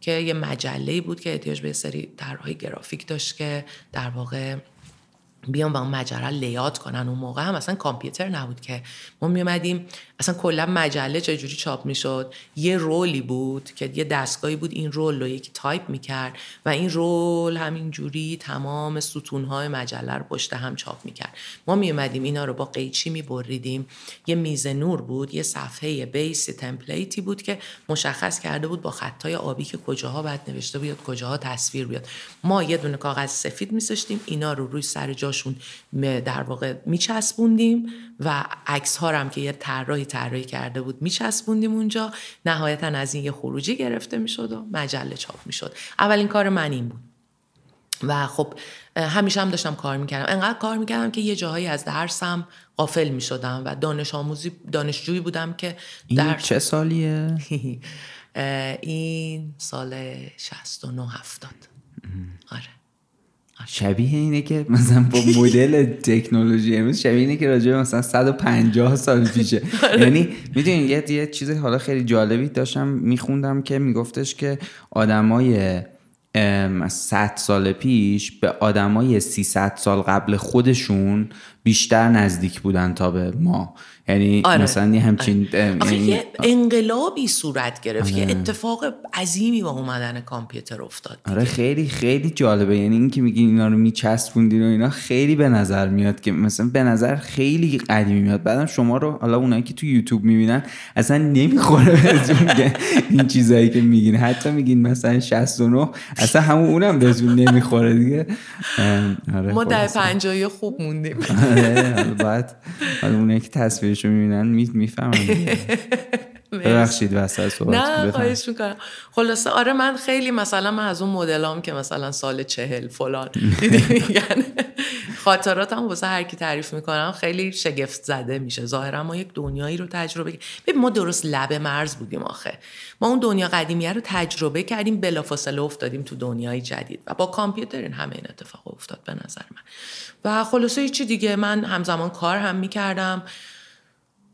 که یه مجله بود که احتیاج به یه سری طرحهای گرافیک داشت که در واقع بیان با اون مجله layout کنن. اون موقع هم اصلا کامپیوتر نبود که ما میومدیم اصلا کلا مجله چجوری چاپ می‌شد؟ یه رولی بود که یه دستگاهی بود این رول رو یکی تایپ می‌کرد و این رول همینجوری تمام ستونهای مجله رو پشت هم چاپ می‌کرد. ما میومدیم اینا رو با قیچی میبریدیم. یه میز نور بود یه صفحه بیس تمپلیتی بود که مشخص کرده بود با خطای آبی که کجاها باید نوشته بیاد کجاها تصویر بیاد. ما یه دونه کاغذ سفید میذاشتیم اینا رو روی سر جاشون در واقع میچسبوندیم. و عکس ها هم که یه طراحی طراحی کرده بود میچسبوندیم اونجا. نهایتا از این یه خروجی گرفته می‌شد و مجله چاپ می‌شد. اولین کار من این بود. و خب همیشه هم داشتم کار می‌کردم. انقدر کار می‌کردم که یه جاهایی از درسم قافل می‌شدم و دانش آموزی دانشجویی بودم که در چه سالیه؟ *laughs* این سال 69 70 آره. شبیه اینه که مثلا با مدل تکنولوژی امروز شبیه اینه که راجع مثلا 150 سال پیشه آره. یعنی می‌دونین یه یه چیز حالا خیلی جالبی داشتم میخوندم که میگفتش که آدمای 100 سال پیش به آدمای 300 سال قبل خودشون بیشتر نزدیک بودن تا به ما یعنی آره. مثلا یه همچین آره. یه انقلابی صورت گرفت آره. یه اتفاق عظیمی با اومدن کامپیوتر افتاد دیگه. آره خیلی خیلی جالبه یعنی اینکه میگی اینا رو میچسبوندین و اینا خیلی به نظر میاد که مثلا به نظر خیلی قدیمی میاد بعدم شما رو حالا اونایی که تو یوتیوب می‌بینن اصلا نمی‌خوره این چیزایی که میگین حتی میگین مثلا 69 اصلا همون اونم بهتون نمی‌خوره دیگه آره ما در 50 خوب موندیم آره بعد اونایی که تصویر رو می‌بینن می‌فهمن. *laughs* ببخشید وسط صحبت نه خواهش می‌کنم. خلاصه آره من خیلی مثلا من از اون مدلام که مثلا سال چهل فلان *laughs* میگن خاطراتم واسه هر کی تعریف می‌کنم خیلی شگفت زده میشه. ظاهرا ما یک دنیایی رو تجربه ببین ما درست لب مرز بودیم آخه. ما اون دنیا قدیمیه رو تجربه کردیم بلافاصله افتادیم تو دنیای جدید. و با کامپیوتر این همه این اتفاق افتاد به نظر من. و خلاصه چی دیگه من همزمان کار هم می‌کردم.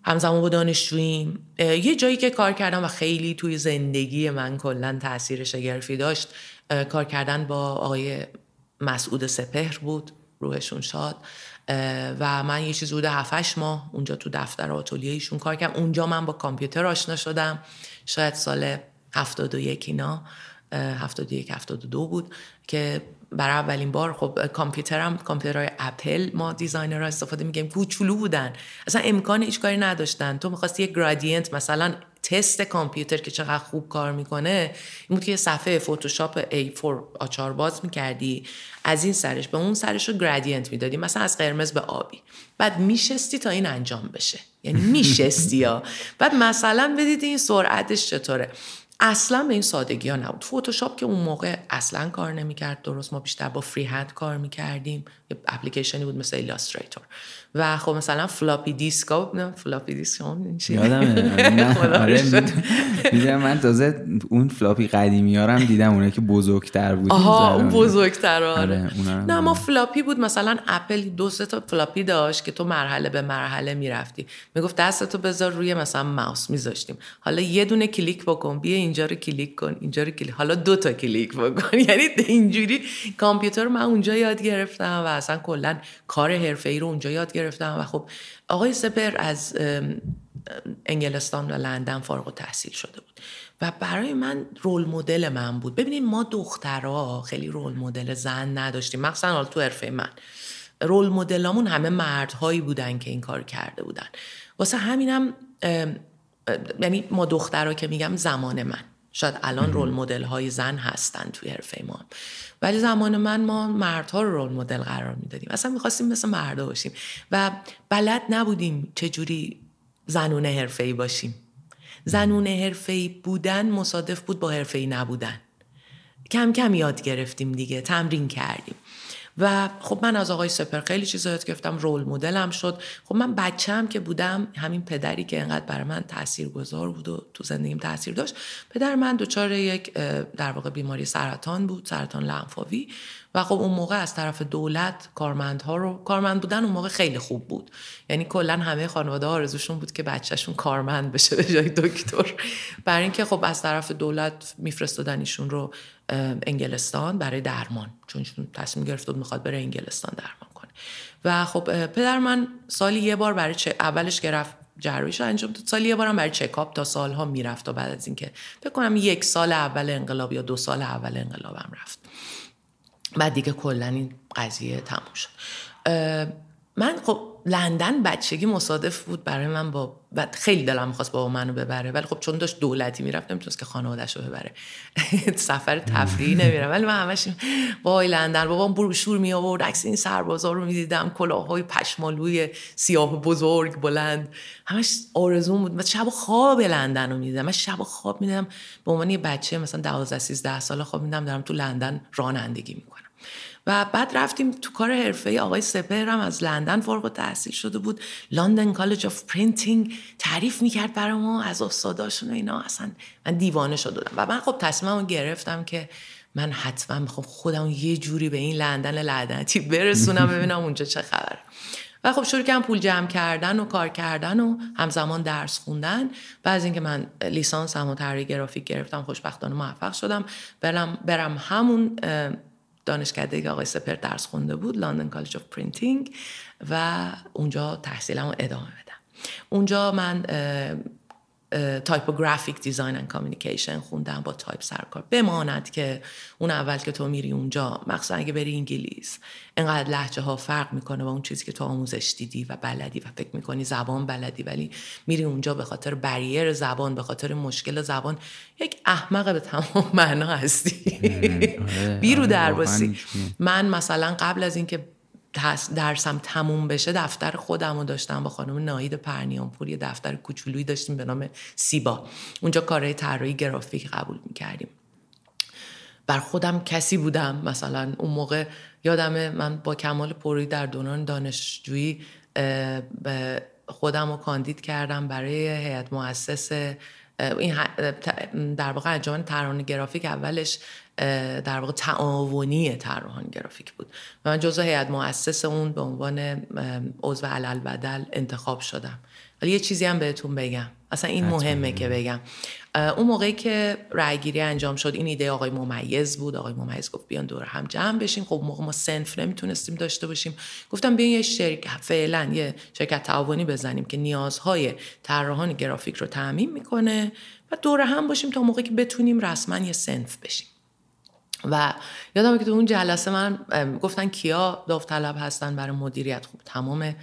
همزمان با دانشجوییم. یه جایی که کار کردم و خیلی توی زندگی من کلا تاثیر شگرفی داشت کار کردن با آقای مسعود سپهر بود روحشون شاد. و من یه چیز حدود 7 ماه اونجا تو دفتر آتلیه ایشون کار کردم. اونجا من با کامپیوتر آشنا شدم. شاید سال 71 اینا 71 72 بود که برای اولین بار خب کامپیوترم کامپیوترهای اپل ما designer ها استفاده میگیم کوچولو بودن. اصلا امکان هیچ کاری نداشتن. تو می‌خواستی یک gradient مثلا تست کامپیوتر که چقدر خوب کار می‌کنه این بود که یه صفحه Photoshop A4 آچار باز می‌کردی. از این سرش به اون سرش رو gradient می‌دادی. مثلا از قرمز به آبی. بعد میشستی تا این انجام بشه. یعنی میشستی یا بعد مثلا ببینید این سرعتش چطوره. اصلا به این سادگی ها نبود. فوتوشاپ که اون موقع اصلا کار نمی‌کرد درست ما بیشتر با FreeHand کار می‌کردیم. یه اپلیکیشنی بود مثل Illustrator و خب مثلا floppy disk نه floppy disk یادمه. *laughs* آره می‌دونم. من تازه اون floppy قدیمی ها هم دیدم اونه که بزرگتر بود آها اون بزرگتر آره, آره، نه ما floppy بود مثلا اپل دو سه تا floppy داشت که تو مرحله به مرحله می‌رفتی. می‌گفت دستتو بذار روی مثلا ماوس میذاشتیم. حالا یه دونه کلیک بکن بیا اینجا رو کلیک کن اینجا رو کلیک حالا دو تا کلیک بکن. *laughs* یعنی اینجوری کامپیوتر من اونجا یاد گرفتم و اصلا کلا کار حرفه‌ای رو اونجا یاد گرفتم و خب آقای سپر از انگلستان و لندن فارغ و تحصیل شده بود و برای من رول مدل من بود. ببینید ما دخترها خیلی رول مدل زن نداشتیم. مخصوصا حالا تو حرفه من. رول مدلامون همه مردهایی بودن که این کار کرده بودن. واسه همینم یعنی ما دخترها که میگم زمان من. شاید الان رول مدل های زن هستن توی حرفه ما. ولی زمان من ما مردها رو رول مدل قرار می‌دادیم. اصلا می‌خواستیم مثل مردا باشیم. و بلد نبودیم چجوری زنونه حرفه باشیم. زنونه حرفه بودن مصادف بود با حرفه نبودن. کم کم یاد گرفتیم دیگه تمرین کردیم. و خب من از آقای سپر خیلی چیزا یاد گرفتم رول مدلم شد. خب من بچم که بودم همین پدری که انقدر برای من تاثیرگذار بود و تو زندگیم تاثیر داشت پدر من دچار یک در واقع بیماری سرطان بود سرطان لنفاوی. و خب اون موقع از طرف دولت کارمندها رو کارمند بودن اون موقع خیلی خوب بود. یعنی کلا همه خانواده آرزوشون بود که بچهشون کارمند بشه به جای دکتر. برای اینکه خب از طرف دولت میفرستادن ایشون رو انگلستان برای درمان. چون تصمیم گرفت بود می‌خواد بره انگلستان درمان کنه. و خب پدر من سالی یه بار برای چه اولش گرفت جراحیش رو انجام داد سالی یه بارم برای چکاپ تا سالها می‌رفت و بعد از اینکه فکر کنم یک سال اول انقلاب یا دو سال اول انقلابم رفت. بعد دیگه کلا این قضیه تموم شد. من خب لندن بچگی مصادف بود برای من با خیلی دلم می‌خواست بابا منو ببره. ولی خب چون داشت دولتی می‌رفت نمی‌تونست که خانوادهش رو ببره. *laughs* سفر تفریحی نمیرم. ولی من همش وای لندن. بابام بروشور می آورد عکس این سربازا رو می‌دیدم. کلاههای پشمالوی سیاه بزرگ بلند. همش آرزوم بود. من شب خواب لندن رو می‌دیدم. من شب خواب می‌دیدم. به عنوان یه بچه مثلا 12 13 ساله خواب می‌دیدم دارم تو لندن رانندگی می‌کنم. و بعد رفتیم تو کار حرفه‌ای آقای سپهر هم از لندن فارغ تحصیل شده بود. London College of Printing تعریف می‌کرد برای ما از استاداشون و اینا. اصلا من دیوانه شده و من خب تصمیمم گرفتم که من حتما خب خودم یه جوری به این لندن لعنتی برسونم ببینم اونجا چه خبره. و خب شروع کردم پول جمع کردن و کار کردن و همزمان درس خوندن. و از اینکه من لیسانسم رو گرافیک گرفتم خوشبختانه موفق شدم. برم برم همون دانشکده آقای سپهر درس خونده بود London College of Printing و اونجا تحصیلم ادامه بدم. اونجا من Typographic Design and Communication خوندم با تایپ سروکار. بماند که اون اول که تو میری اونجا مخصوصا اگه بری انگلیس انقدر لحجه ها فرق می‌کنه با اون چیزی که تو آموزش دیدی و بلدی و فکر می‌کنی زبان بلدی ولی میری اونجا به خاطر بریر زبان به خاطر مشکل زبان یک احمق به تمام معنا هستی. آره، بیرو درباسی من مثلا قبل از اینکه درسم تموم بشه دفتر خودم رو داشتم با خانم ناید پرنیانپور یه دفتر کوچولویی داشتیم به نام سیبا. اونجا کارهای طراحی گرافیک قبول می‌کردیم. بر خودم کسی بودم. مثلا اون موقع یادمه من با کمال پروی در دوران دانشجویی خودم رو کاندید کردم برای هیئت مؤسس این در واقع انجمن طراحان گرافیک اولش. در واقع تعاونی طراحان گرافیک بود. و من جزو هیئت مؤسس اون به عنوان عضو علل بدل انتخاب شدم. ولی یه چیزی هم بهتون بگم. اصلا این مهمه که بگم. اون موقعی که رأیگیری انجام شد این ایده آقای ممیز بود. آقای ممیز گفت بیان دور هم جمع بشیم. خب موقع ما سنف نمی‌تونستیم داشته باشیم. گفتم بیان یه شرکت فعلا یه شرکت تعاونی بزنیم که نیازهای طراحان گرافیک رو تعمین می‌کنه و دور هم باشیم تا موقعی که بتونیم رسما یه سنف بشیم. و یادم که تو اون جلسه من گفتن کیا داوطلب هستن برای مدیریت. خوب تمام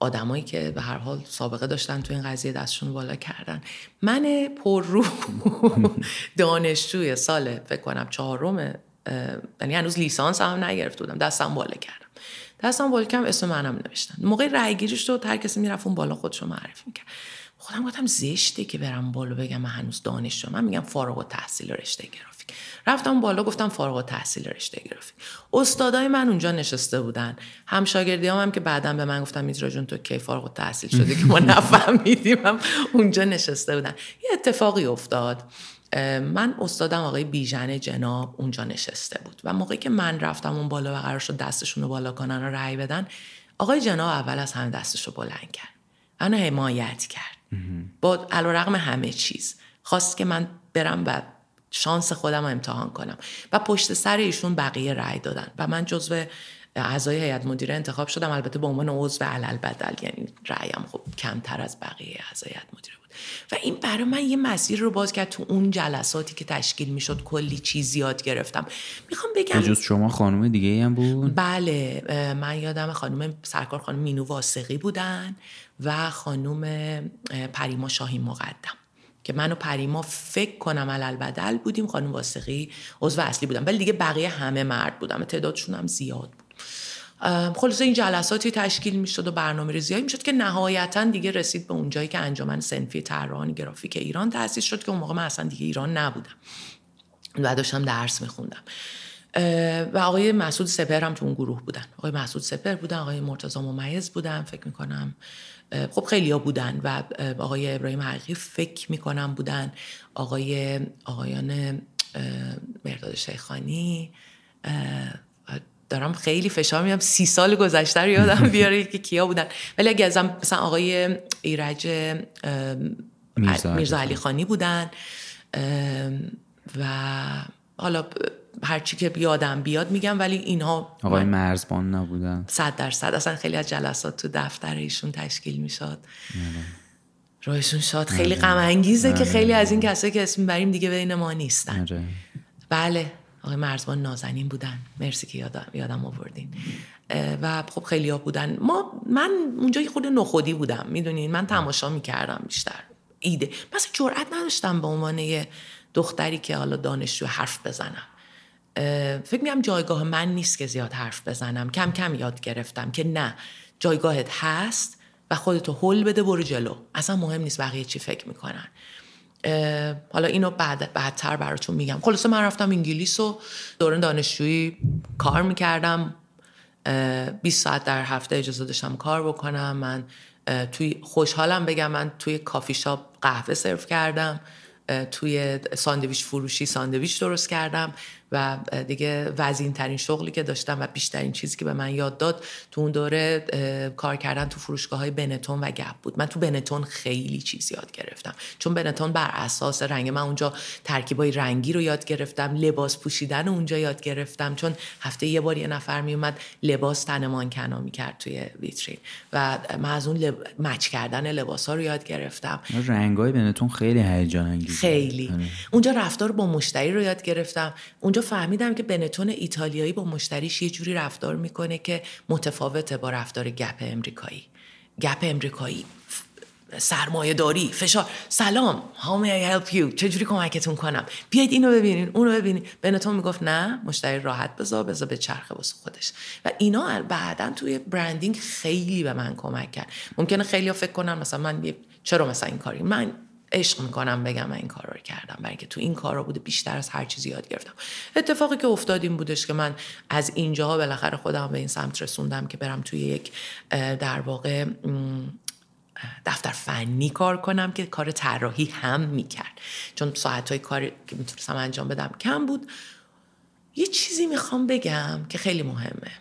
آدمایی که به هر حال سابقه داشتن تو این قضیه دستشون بالا کردن. من پر رو *laughs* دانشجوی سال فکر کنم چهارم یعنی هنوز لیسانس هم نگرفته بودم. دستم بالا کردم. دستم بالا کردم اسم منم نوشتن. موقع رأی گیریش رو هر کسی می‌رفت اون بالا خودشو معرفی می‌کرد. خودم گفتم زشته که برم بالا بگم من هنوز دانشجو من میگم فارغ التحصیل رشته گرافیک رفتم بالا گفتم فارغ التحصیل رشته گرافیک استادای من اونجا نشسته بودن. هم شاگردی هم, که بعدا به من گفتم میترا جون تو کی فارغ التحصیل شده که ما *laughs* نفهمیدیم؟ هم اونجا نشسته بودن. یه اتفاقی افتاد. من استادم آقای بیژن جناب اونجا نشسته بود. و موقعی که من رفتم اون بالا و قرار شد دستشون رو بالا کنن و رأی بدن آقای جناب اول از همه دستش رو بلند کرد. منو حمایت کرد. با علیرغم همه چیز. خواست که من برم و شانس خودم رو امتحان کنم. و پشت سر ایشون بقیه رأی دادن. و من جزو اعضای هیئت مدیره انتخاب شدم. البته به عنوان عضو علل بدل یعنی رأیم خب کمتر از بقیه اعضای هیئت مدیره بود. و این برای من یه مسیر رو باز کرد تو اون جلساتی که تشکیل می‌شد کلی چیز یاد گرفتم. می‌خوام بگم جز شما خانم دیگه هم بود؟ بله من یادم خانم سرکار خانم مینو واسقی بودن و خانم پریما شاهی مقدم. که من و پریما فکر کنم علل بدل بودیم خانم واسقی عضو اصلی بودم ولی دیگه بقیه همه مرد بودم تعدادشون هم زیاد بود. خلاصه این جلساتی تشکیل می‌شد و برنامه ریزی می‌شد که نهایتا دیگه رسید به اونجایی که انجمن سنفی طراحان گرافیک ایران تأسیس شد که اون موقع من اصلا دیگه ایران نبودم. و داشتم درس میخوندم. و آقای مسعود سپر هم تو اون گروه بودن. آقای مسعود سپر بودن آقای مرتضی ممیز بودن. فکر می‌کنم خب خیلی بودن و آقای ابراهیم حقیقی فکر می‌کنم بودن. آقای آقایان مرداد شیخانی دارم خیلی فشار میام سی سال گذشته رو یادم *laughs* بیاره که کیا بودن. ولی اگه ازم مثلا آقای ایرج میرزا علی خانی بودن. و حالا هرچی که یادم بیاد میگم ولی اینها آقای مرزبان نبودن. صد درصد. اصلا خیلی از جلسات تو دفتر ایشون تشکیل می‌شد. رویشون شاد. خیلی غم انگیزه که خیلی از این کسایی که اسم بریم دیگه بین ما نیستن. بله. آقای مرزبان نازنین بودن. مرسی که یادم, یادم آوردین. و خب خیلی ها بودن. ما من اونجا یه خود نخودی بودم. می‌دونین؟ من تماشا می‌کردم بیشتر. ایده. مثلا جرئت نداشتم به عنوان یه دختری که حالا دانشجو حرف بزنم. فکر میگم جایگاه من نیست که زیاد حرف بزنم. کم کم یاد گرفتم که نه جایگاهت هست و خودتو حل بده برو جلو. اصلا مهم نیست بقیه چی فکر می‌کنن. حالا اینو بعد بعدتر براتون میگم. خلاصه من رفتم انگلیس و دوران دانشجویی کار می‌کردم. 20 ساعت در هفته اجازه داشتم کار بکنم. من توی خوشحالم بگم من توی کافی شاپ قهوه سرو کردم. توی ساندویچ فروشی ساندویچ درست کردم. و دیگه وزین ترین شغلی که داشتم و بیشترین چیزی که به من یاد داد تو اون دوره کار کردن تو فروشگاه های بنتون و گپ بود. من تو بنتون خیلی چیز یاد گرفتم. چون بنتون بر اساس رنگ من اونجا ترکیبای رنگی رو یاد گرفتم لباس پوشیدن اونجا یاد گرفتم. چون هفته یه بار یه نفر میومد لباس تنمان کنا می‌کرد توی ویترین. و من از اون لب... مچ کردن لباس ها رو یاد گرفتم. رنگای بنتون خیلی هیجان خیلی. آره. اونجا رفتار با مشتری رو یاد گرفتم. اونجا فهمیدم که بنتون ایتالیایی با مشتریش یه جوری رفتار می‌کنه که متفاوته با رفتار گپ امریکایی. گپ امریکایی سرمایه داری فشار. سلام how may I help you چجوری کمکتون کنم؟ بیاید اینو ببینین اونو ببینین. بنتون می‌گفت نه مشتری راحت بذار بذار به چرخه واسه خودش. و اینا بعدا توی برندینگ خیلی به من کمک کرد. ممکنه خیلی فکر کنن مثلا من چرا مثلا این کاری؟ من عشق می‌کنم بگم من این کار رو کردم برای اینکه تو این کار رو بوده بیشتر از هر چیزی یاد گرفتم. اتفاقی که افتاد این بودش که من از اینجاها بالاخره خودم به این سمت رسوندم که برم توی یک در واقع دفتر فنی کار کنم که کار طراحی هم می‌کرد. چون ساعت های کار که می‌تونستم انجام بدم کم بود. یه چیزی می‌خوام بگم که خیلی مهمه.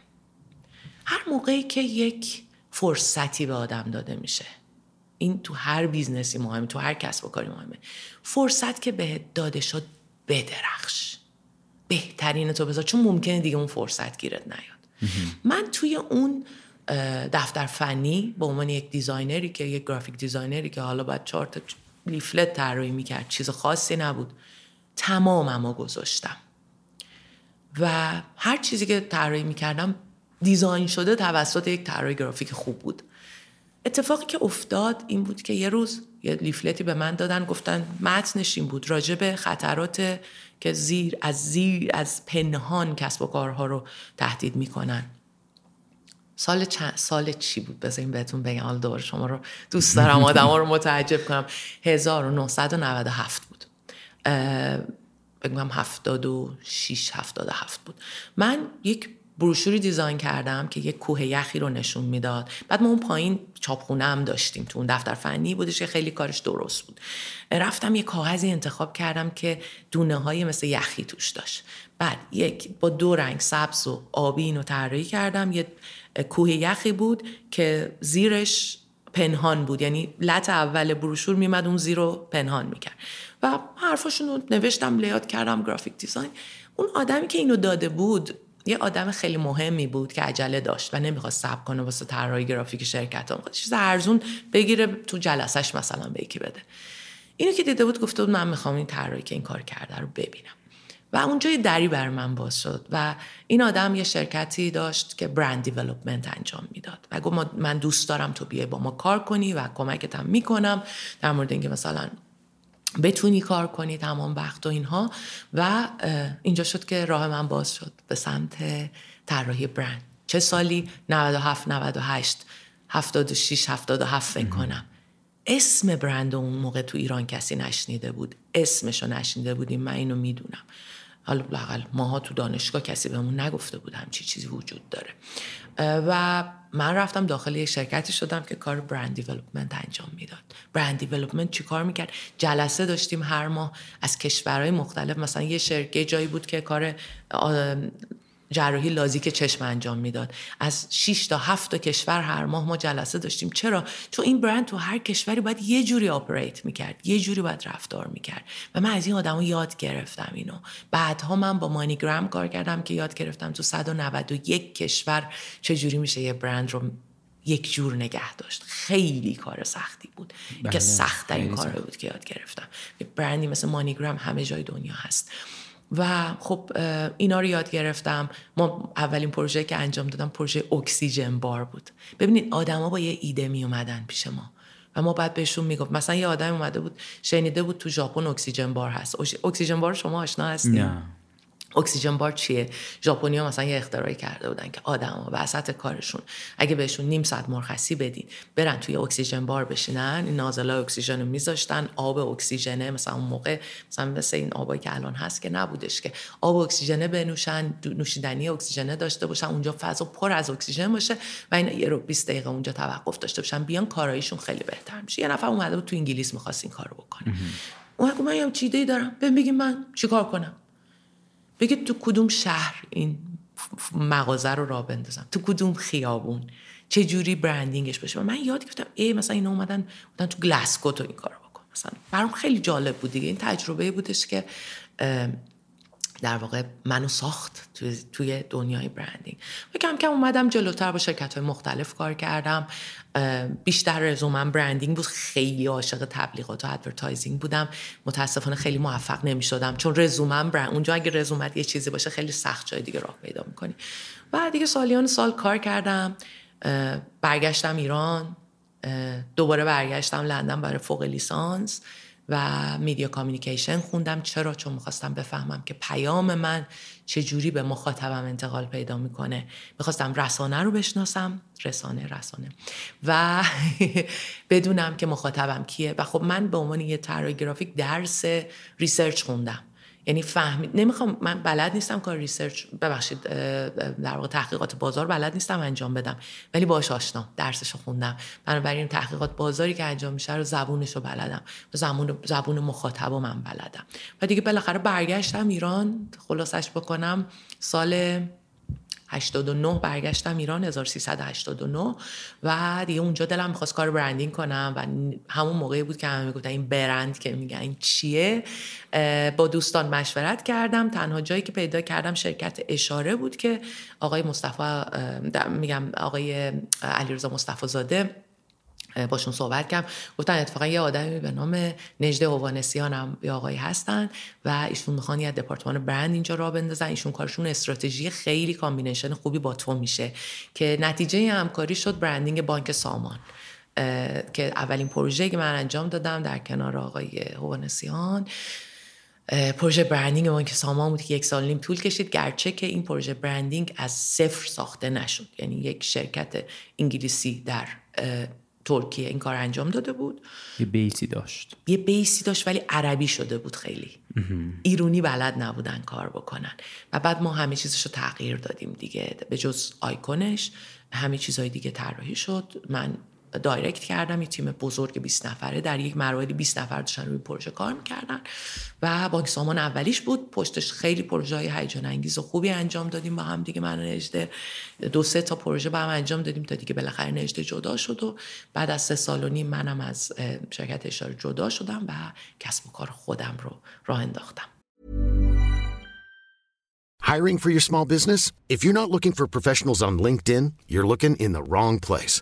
هر موقعی که یک فرصتی به آدم داده میشه. این تو هر business ی مهمه تو هر کسب و کاری مهمه. فرصت که بهت داده شد بدرخش. بهترینتو بذار چون ممکنه دیگه اون فرصت گیرت نیاد. من توی اون دفتر فنی به عنوان یک designer ی که یک graphic designer ی که حالا باید چهار تا leaflet طراحی می‌کرد چیز خاصی نبود. تماممو گذاشتم. و هر چیزی که طراحی می‌کردم design شده توسط یک طراح گرافیک خوب بود. اتفاقی که افتاد این بود که یه روز یه leaflet ی به من دادن گفتن متنش این بود راجع به خطرات که زیر از زیر از پنهان کسب و کارها رو تهدید می‌کنن. سال چند سال چی بود؟ بذارین بهتون بگم. حالا دوباره شما رو دوست دارم آدم رو متعجب کنم. 1997 بود. بگم 76 77 بود. من یک بروشوری دیزاین کردم که یک کوه یخی رو نشون می‌داد. بعد ما اون پایین چاپخونه هم داشتیم تو اون دفتر. فنی بودش که خیلی کارش درست بود. رفتم یه کاغذی انتخاب کردم که دونه های مثل یخی توش داشت. بعد یک با دو رنگ سبز و آبی اینو طراحی کردم. یه کوه یخی بود که زیرش پنهان بود. یعنی لط اول بروشور میمد اون زیر رو پنهان می‌کرد. و حرفاشون رو نوشتم لیات کردم گرافیک دیزاین اون آدمی که اینو داده بود یه آدم خیلی مهمی بود که عجله داشت و نمی‌خواست صبر کنه واسه طراحی گرافیک شرکت هم چیز ارزون بگیره تو جلسش مثلا به یکی بده. اینو که دیده بود گفته بود من می‌خوام این طراحی که این کار کرده رو ببینم. و اونجا یه دری بر من باز شد و این آدم یه شرکتی داشت که برند دیولپمنت انجام می‌داد. و گفت من دوست دارم تو بیای با ما کار کنی و کمکتم می‌کنم در مورد اینکه مثلا بتونی کار کنی تمام وقت و اینها. و اینجا شد که راه من باز شد به سمت طراحی برند. چه سالی؟ 97 98 76 77 فکر کنم. اسم برند اون موقع تو ایران کسی نشنیده بود. اسمشو نشنیده بودیم من اینو می‌دونم. حالا لاقل ماها تو دانشگاه کسی بهمون نگفته بود همچی چیزی وجود داره. و من رفتم داخل یک شرکتی شدم که کار برند دیولپمنت انجام می‌داد. برند دیولپمنت چی کار می‌کرد؟ جلسه داشتیم هر ماه از کشورهای مختلف مثلا یه شرکه جایی بود که کار جراحی لازیک چشم انجام می‌داد. از 6 تا 7 تا کشور هر ماه ما جلسه داشتیم. چرا؟ چون این برند تو هر کشوری باید یه جوری آپریت می‌کرد یه جوری باید رفتار می‌کرد. و من از این آدمو یاد گرفتم اینو. بعدها من با مانیگرام کار کردم که یاد گرفتم تو 191 کشور چه جوری میشه یه برند رو یک جور نگه داشت. خیلی کار سختی بود بله. که سخت این کار بود که یاد گرفتم. برندی مثل مانیگرام همه جای دنیا هست. و خب اینا رو یاد گرفتم. ما اولین پروژه که انجام دادم پروژه oxygen bar بود. ببینید آدما با یه ایده می اومدن پیش ما و ما بعد بهشون می‌گفت. مثلا یه آدم اومده بود شنیده بود تو ژاپن oxygen bar هست. oxygen bar شما آشنا هستین oxygen bar چیه؟ ژاپنیا مثلا یه اختراعی کرده بودن که آدما وسط کارشون اگه بهشون نیم ساعت مرخصی بدین برن توی oxygen bar بشینن این نازلای اکسیژن رو میذاشتن آب اکسیژنه مثلا اون موقع مثلا مثل این آبایی که الان هست که نبودش که آب اکسیژنه بنوشن نوشیدنی اکسیژنه داشته باشن اونجا فضا پر از اکسیژن باشه و این یه رو 20 دقیقه اونجا توقف داشته باشن بیان کاراییشون خیلی بهتر میشه. یه نفر اومده بود تو انگلیس می‌خواست این کارو بکنه. اون من یه چیزی دارم بهم من چیکار کنم؟ بگید تو کدوم شهر این مغازه رو را بندازم؟ تو کدوم خیابون؟ چه جوری برندینگش باشه؟ و من یاد گرفتم ای مثلا اینا اومدن بودن تو گلاسکو تو این کارو بکن. مثلا برام خیلی جالب بود دیگه. این تجربه بودش که در واقع منو ساخت توی, توی دنیای branding و کم کم اومدم جلوتر با شرکت های مختلف کار کردم. بیشتر رزومم branding بود. خیلی عاشق تبلیغات و advertising بودم. متاسفانه خیلی موفق نمی شدم چون رزومم برند اونجا اگه رزومت یه چیزی باشه خیلی سخت جای دیگه راه پیدا می‌کنی. و دیگه سالیان سال کار کردم. برگشتم ایران. دوباره برگشتم لندن برای فوق لیسانس. و media communication خوندم. چرا؟ چون می‌خواستم بفهمم که پیام من چه جوری به مخاطبم انتقال پیدا می‌کنه. می‌خواستم رسانه رو بشناسم. رسانه رسانه. و *laughs* بدونم که مخاطبم کیه. و خب من به عنوان یه طراح گرافیک درس research خوندم. یعنی فهمید نمی‌خوام من بلد نیستم کار research ببخشید در واقع تحقیقات بازار بلد نیستم انجام بدم. ولی باش آشنا درسش رو خوندم. بنابراین تحقیقات بازاری که انجام میشه رو زبونش رو بلدم. زبون زبون مخاطب و من بلدم. و دیگه بالاخره برگشتم ایران خلاصش بکنم. سال 89 برگشتم ایران 1389 و دیگه اونجا دلم می‌خواست کار برندینگ کنم و همون موقعی بود که همه می‌گفتن این برند که میگن این چیه. با دوستان مشورت کردم. تنها جایی که پیدا کردم شرکت اشاره بود که آقای مصطفی میگم آقای علیرضا مصطفی زاده باشون صحبت کردم. گفتن اتفاقا یه آدمی به نام نژده هوانسیان هم یه آقایی هستن و ایشون می‌خوان یه دپارتمان برند اینجا راه بندازن. ایشون کارشون استراتژی خیلی combination خوبی با تو میشه که نتیجه همکاری شد branding بانک سامان. که اولین پروژه که من انجام دادم در کنار آقای هوانسیان پروژه برندینگ بانک سامان بود که یک سال نیم طول کشید. گرچه که این پروژه برندینگ از صفر ساخته نشد. یعنی یک شرکت انگلیسی در ترکیه این کار انجام داده بود. یه بیسی داشت. یه بیسی داشت ولی عربی شده بود خیلی. ایرونی بلد نبودن کار بکنن. و بعد ما همه چیزش رو تغییر دادیم دیگه. به جز آیکونش همه چیزهای دیگه طراحی شد. من دایرکت کردم یه تیم بزرگ 20 نفره در یک مراحلی 20 نفر داشتن روی پروژه کار می‌کردن و بانک سامان اولیش بود پشتش خیلی پروژه های هیجان انگیز و خوبی انجام دادیم با هم دیگه من نجده دو سه تا پروژه با هم انجام دادیم تا دیگه بالاخره نجده جدا شد و بعد از سه سال و نیم منم از شرکت اشاره جدا شدم و کسب و کار خودم رو راه انداختم Hiring for your small business? If you're not looking for professionals on LinkedIn, you're looking in the wrong place.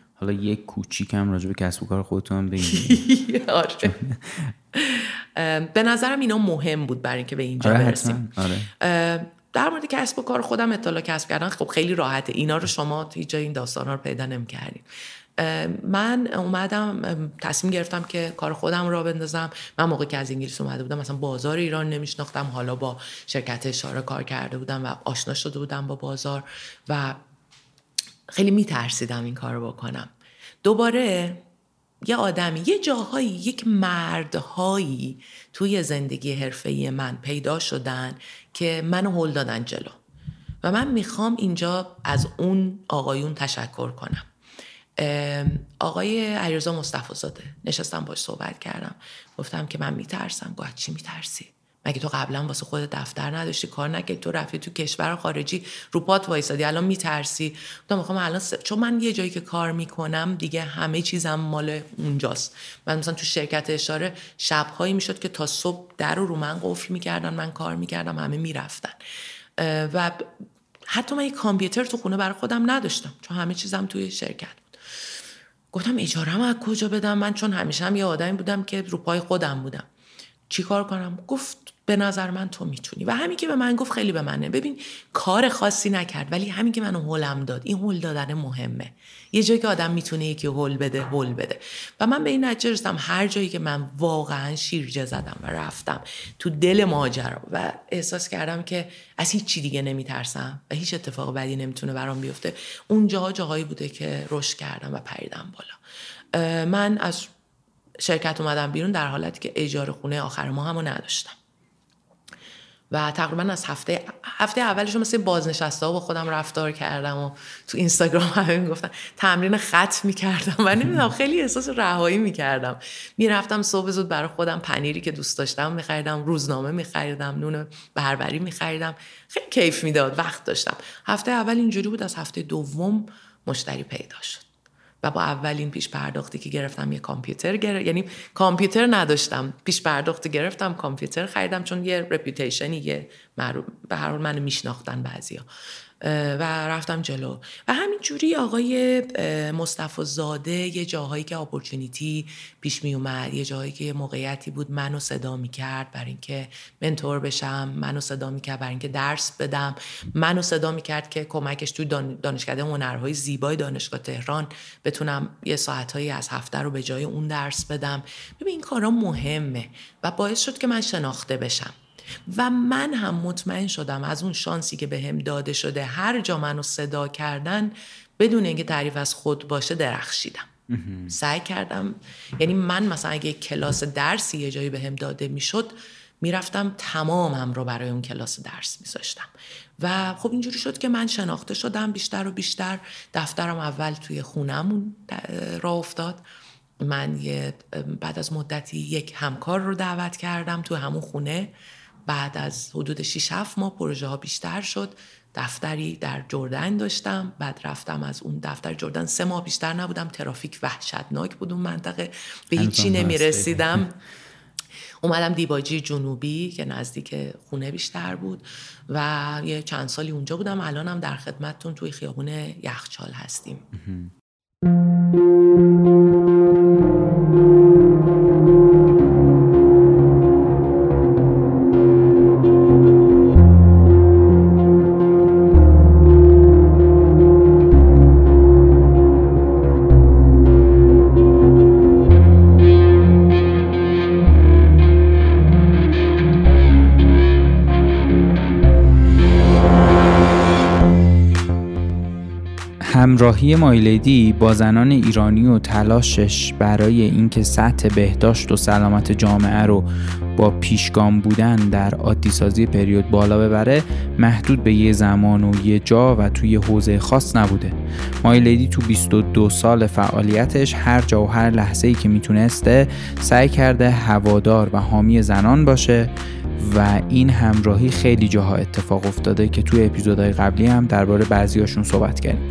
حالا یک کوچیکم راجع به کسب و کار خودتون بگید *laughs* آره. به نظرم اینا مهم بود برای اینکه به اینجا آره برسیم. آره. در مورد کسب و کار خودم اطلاع کسب کردن خب خیلی راحته. اینا رو شما هیچ جای این داستان رو پیدا نمی‌کردین. من اومدم تصمیم گرفتم که کار خودم را بندازم. من موقع که از انگلیس اومده بودم مثلا بازار ایران نمیشناختم. حالا با شرکت اشاره کار کرده بودم و آشنا شده بودم با بازار و خیلی میترسیدم این کار رو بکنم. دوباره یه آدمی یه جاهایی یک مردهایی توی زندگی حرفه‌ای من پیدا شدن که منو هل دادن جلو. و من می‌خوام اینجا از اون آقایون تشکر کنم. آقای علیرضا مصطفی زاده نشستم باش صحبت کردم. گفتم که من میترسم گفت چی میترسی؟ مگه تو قبلا واسه خود دفتر نداشتی؟ کار نکردی. تو رفتی تو کشور خارجی رو پات وایسادی. الان میترسی. گفتم می‌خوام الان س- چون من یه جایی که کار می‌کنم دیگه همه چیزم مال اونجاست. من مثلا تو شرکت اشاره شبهایی می‌شد که تا صبح در رو من قفل می‌کردن من کار می‌کردم همه می‌رفتن. و حتی من یه کامپیوتر تو خونه برای خودم نداشتم چون همه چیزم توی شرکت بود. گفتم اجاره از کجا بدم؟ من چون همیشه هم یه آدمی بودم که رو پای خودم بودم. چی کار کنم؟ گفت به نظر من تو می‌تونی. و همین که به من گفت خیلی به منه. ببین کار خاصی نکرد ولی همین که منو هلم داد. این هل دادن مهمه. یه جایی که آدم می‌تونه یکی هل بده هل بده. و من به این نتیجه رسیدم هر جایی که من واقعا شیرجه زدم و رفتم تو دل ماجرا و احساس کردم که از هیچ چی دیگه نمیترسم و هیچ اتفاق بدی نمی‌تونه برام بیفته اون جاها جاهایی بوده که رشد کردم و پریدم بالا. من از شرکت اومدم بیرون در حالتی که اجاره خونه آخر ماه همو نداشتم. و تقریبا از هفته هفته اولش مثل بازنشسته ها با خودم رفتار کردم و تو اینستاگرام *laughs* همه می‌گفتن تمرین خط می‌کردم و نمی‌دونم خیلی احساس رهایی می‌کردم. می‌رفتم صبح زود برای خودم پنیری که دوست داشتم میخریدم روزنامه میخریدم نون بربری میخریدم. خیلی کیف می‌داد وقت داشتم. هفته اول اینجوری بود از هفته دوم مشتری پیدا شد. و با اولین پیش پرداختی که گرفتم یه کامپیوتر گرفت یعنی کامپیوتر نداشتم. پیش پرداختی گرفتم کامپیوتر خریدم چون یه رپیوتیشنی یه معروف به هر حال منو میشناختن بعضیا و رفتم جلو. و همین جوری آقای مصطفی زاده یه جاهایی که اپورتونیتی پیش می اومد یه جاهایی که موقعیتی بود منو صدا می کرد برای اینکه منتور بشم منو صدا می کرد برای اینکه درس بدم منو صدا می کرد که کمکش دان- دانشکده هنرهای زیبای دانشگاه تهران بتونم یه ساعتهایی از هفته رو به جای اون درس بدم. ببین این کارا مهمه و باعث شد که من شناخته بشم. و من هم مطمئن شدم از اون شانسی که بهم داده شده هر جا منو صدا کردن بدون اینکه تعریف از خود باشه درخشیدم. سعی کردم. یعنی من مثلا اگه کلاس درسی یه جایی بهم داده می‌شد می‌رفتم تمامم رو برای اون کلاس درس میذاشتم. و خب اینجوری شد که من شناخته شدم بیشتر و بیشتر. دفترم اول توی خونهمون راه افتاد. من یه بعد از مدتی یک همکار رو دعوت کردم تو همون خونه. بعد از حدود 6 7 ماه پروژه ها بیشتر شد. دفتری در جردن داشتم. بعد رفتم از اون دفتر جردن. سه ماه بیشتر نبودم. ترافیک وحشتناک بود اون منطقه. به هیچی. نمی‌رسیدم. اومدم دیباجی جنوبی که نزدیک خونه بیشتر بود. و یه چند سالی اونجا بودم. الانم در خدمتتون توی خیابون یخچال هستیم. همراهی مایلیدی با زنان ایرانی و تلاشش برای اینکه سطح بهداشت و سلامت جامعه رو با پیشگام بودن در عادی پریود بالا ببره محدود به یه زمان و یه جا و توی حوزه خاص نبوده. مایلیدی تو 22 سال فعالیتش هر جا و هر لحظه ای که می‌تونسته سعی کرده هوادار و حامی زنان باشه. و این همراهی خیلی جاها اتفاق افتاده که توی اپیزودهای قبلی هم درباره بعضیاشون صحبت کردیم.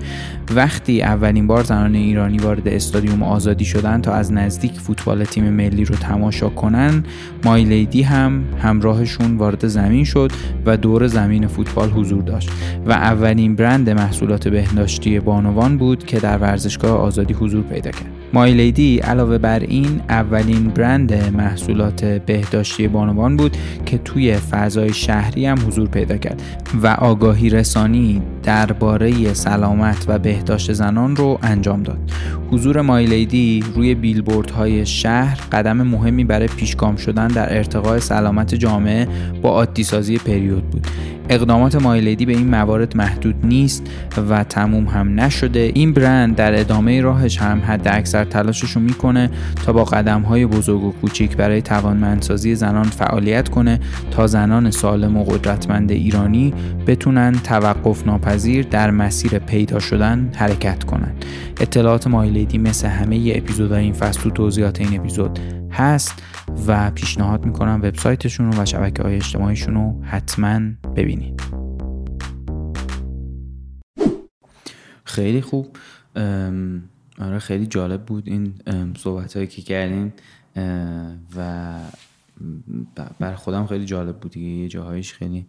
وقتی اولین بار زنان ایرانی وارد استادیوم آزادی شدن تا از نزدیک فوتبال تیم ملی رو تماشا کنن مایلیدی هم همراهشون وارد زمین شد و دور زمین فوتبال حضور داشت و اولین برند محصولات بهداشتی بانوان بود که در ورزشگاه آزادی حضور پیدا کرد. مایلیدی علاوه بر این اولین برند محصولات بهداشتی بانوان بود که توی فضای شهری هم حضور پیدا کرد و آگاهی رسانی درباره سلامت و بهداشت زنان رو انجام داد. حضور مایلیدی روی بیلبوردهای شهر قدم مهمی برای پیشگام شدن در ارتقاء سلامت جامعه با عادی پریود بود. اقدامات مایلیدی به این موارد محدود نیست و تموم هم نشده این برند در ادامه راهش هم حد اکثر تلاشش رو می‌کنه تا با قدم های بزرگ و کوچیک برای توانمندسازی زنان فعالیت کنه تا زنان سالم و قدرتمند ایرانی بتونن توقف ناپذیر در مسیر پیدا شدن حرکت کنند. اطلاعات مایلیدی مثل همه اپیزودهای این فصل تو توضیحات این اپیزود هست و پیشنهاد می‌کنم وبسایتشون و شبکه های اجتماعیشون رو حتما ببینید. خیلی خوب. آره خیلی جالب بود این صحبت هایی که کردین و بر خودم خیلی جالب بود دیگه. یه جاهایش خیلی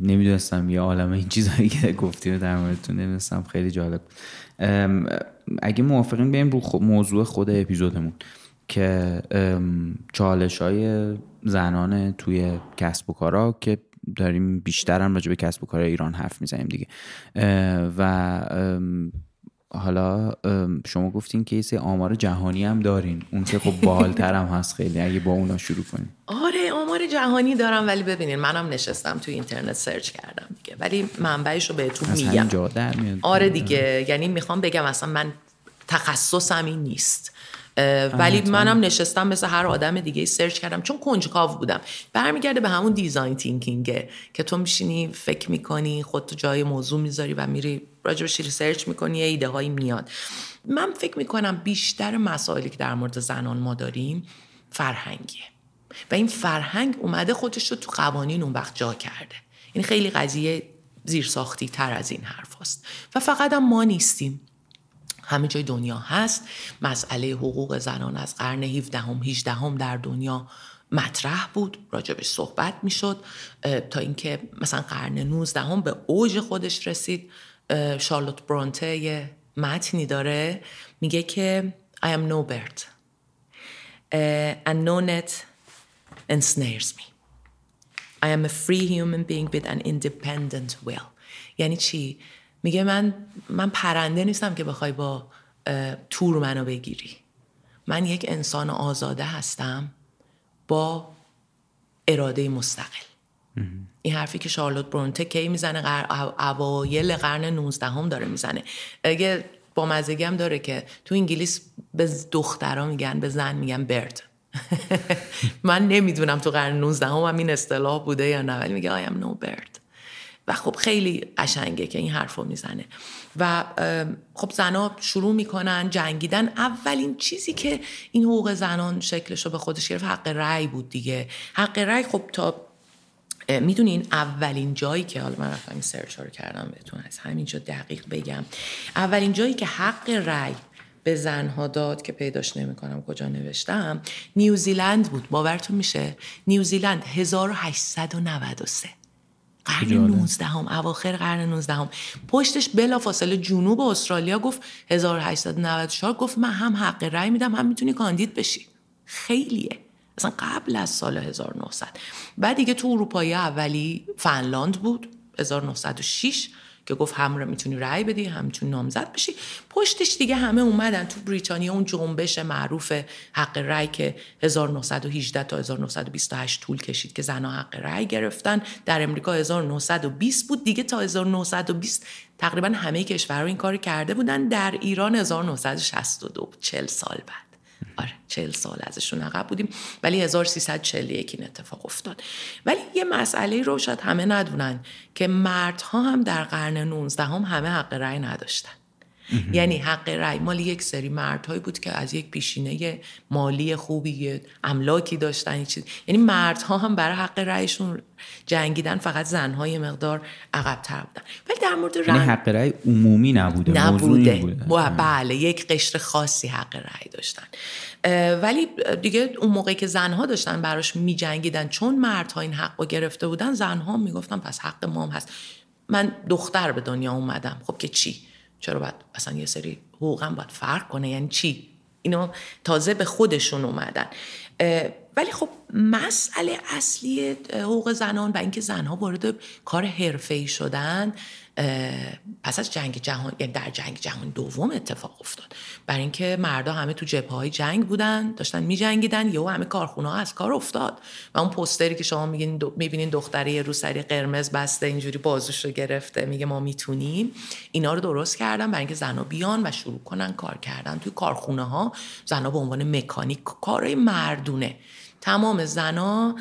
نمی‌دونستم یه عالم این چیزهایی که گفتی رو در موردتون نمی‌دونستم خیلی جالب. اگه موافقین بریم رو موضوع خود اپیزودمون که چالش های زنان توی کسب و کارا که داریم بیشتر هم راجع به کسب و کار ایران حرف می‌زنیم دیگه. و حالا شما گفتین که یه آمار جهانی هم دارین. اون که خب بالاتر هم هست خیلی. اگه با اونا شروع کنیم. آره آمار جهانی دارم ولی ببینین منم نشستم تو اینترنت search کردم دیگه. ولی منبعش رو بهتون میگم. آره دیگه یعنی می‌خوام بگم اصلا من تخصصم این نیست. ولی منم نشستم مثل هر آدم دیگه search کردم چون کنجکاو بودم. برمیگرده به همون design thinking ه که تو میشینی فکر می‌کنی خود تو جای موضوع می‌ذاری و میری راجبش research می‌کنی یه ایده هایی میاد. من فکر می‌کنم بیشتر مسائلی که در مورد زنان ما داریم فرهنگیه. و این فرهنگ اومده خودش رو تو قوانین اون وقت جا کرده. این خیلی قضیه زیرساختی تر از این حرف هست. و فقط هم ما نیستیم. همه جای دنیا هست. مسئله حقوق زنان از قرن 17 هم 18 هم در دنیا مطرح بود. راجبش صحبت می‌شد. تا اینکه مثلا قرن 19 هم به اوج خودش رسید. شارلوت برونته یه متنی داره. میگه که I am no bird. and no net ensnares me. I am a free human being with an independent will. یعنی چی؟ میگه من من پرنده نیستم که بخوای با تور منو بگیری. من یک انسان آزاده هستم با اراده مستقل. این حرفی که شارلوت برونته کی می‌زنه؟ اوایل قرن 19 هم داره می‌زنه. اگه با مزگی هم داره که تو انگلیس به دخترها میگن به زن میگن برد. *laughs* من نمی‌دونم تو قرن 19 هم, این اصطلاح بوده یا نه ولی میگه I am no bird. و خب خیلی قشنگه که این حرف می‌زنه. و خب زنها شروع می‌کنن جنگیدن. اولین چیزی که این حقوق زنان شکلش رو به خودش گرفت حق رأی بود دیگه. حق رأی خب تا می‌دونین اولین جایی که حالا من رفتم این سرچ رو کردم بهتون از همینجا دقیق بگم. اولین جایی که حق رأی به زنها داد که پیداش نمی‌کنم کجا نوشتم. نیوزیلند بود. باورتون میشه؟ نیوزیلند 1893 قرن 19 هم اواخر قرن 19 هم پشتش بلا فاصله جنوب استرالیا گفت 1894 گفت من هم حق رأی میدم هم می‌تونی کاندید بشی. خیلیه. اصلا قبل از سال 1900 بعد دیگه تو اروپای اولی فنلاند بود. 1906 که گفت هم می‌تونی رأی بدی هم می‌تونی نامزد بشی. پشتش دیگه همه اومدن تو بریتانیا اون جنبش معروف حق رأی که 1918 تا 1928 طول کشید که زنها حق رأی گرفتن. در امریکا 1920 بود دیگه تا 1920 تقریبا همه کشورها این کار کرده بودن. در ایران 1962 40 سال بعد. آره چهل سال ازشون عقب بودیم ولی 1341 این اتفاق افتاد. ولی یه مسئله رو شاید همه ندونن که مردها هم در قرن 19 هم همه حق رأی نداشتن. یعنی حق رأی. مال یک سری مردهایی بود که از یک پیشینه مالی خوبی املاکی داشتن چیز. یعنی مردها هم برای حق رأیشون جنگیدن فقط زنهای مقدار عقبتر بودن. ولی در مورد یعنی حق رأی عمومی نبوده نبوده. بوده. بله یک قشر خاصی حق رأی داشتن. ولی دیگه اون موقعی که زنها داشتن براش میجنگیدن چون مردها این حق رو گرفته بودن زنها می‌گفتن پس حق مام هست. من دختر به دنیا اومدم. خب که چی؟ چرا باید اصلا یه سری حقوقم باید فرق کنه؟ یعنی چی؟ اینو تازه به خودشون اومدن. ولی خب مسئله اصلی حقوق زنان و اینکه زنها وارد کار حرفه‌ای شدن پس از جنگ جهان یعنی در جنگ جهان دوم اتفاق افتاد. برای اینکه مردا همه تو جبهه های جنگ بودن داشتن میجنگیدن یا همه کارخونه ها از کار افتاد. و اون پستری که شما میگین دو می‌بینین دختره یه روسری قرمز بسته اینجوری بازوش رو گرفته میگه ما می‌تونیم. اینا رو درست کردن برای اینکه زنا بیان و شروع کنن کار کردن. توی کارخونه ها زنا به عنوان مکانیک کارهای مردونه. تمام زنا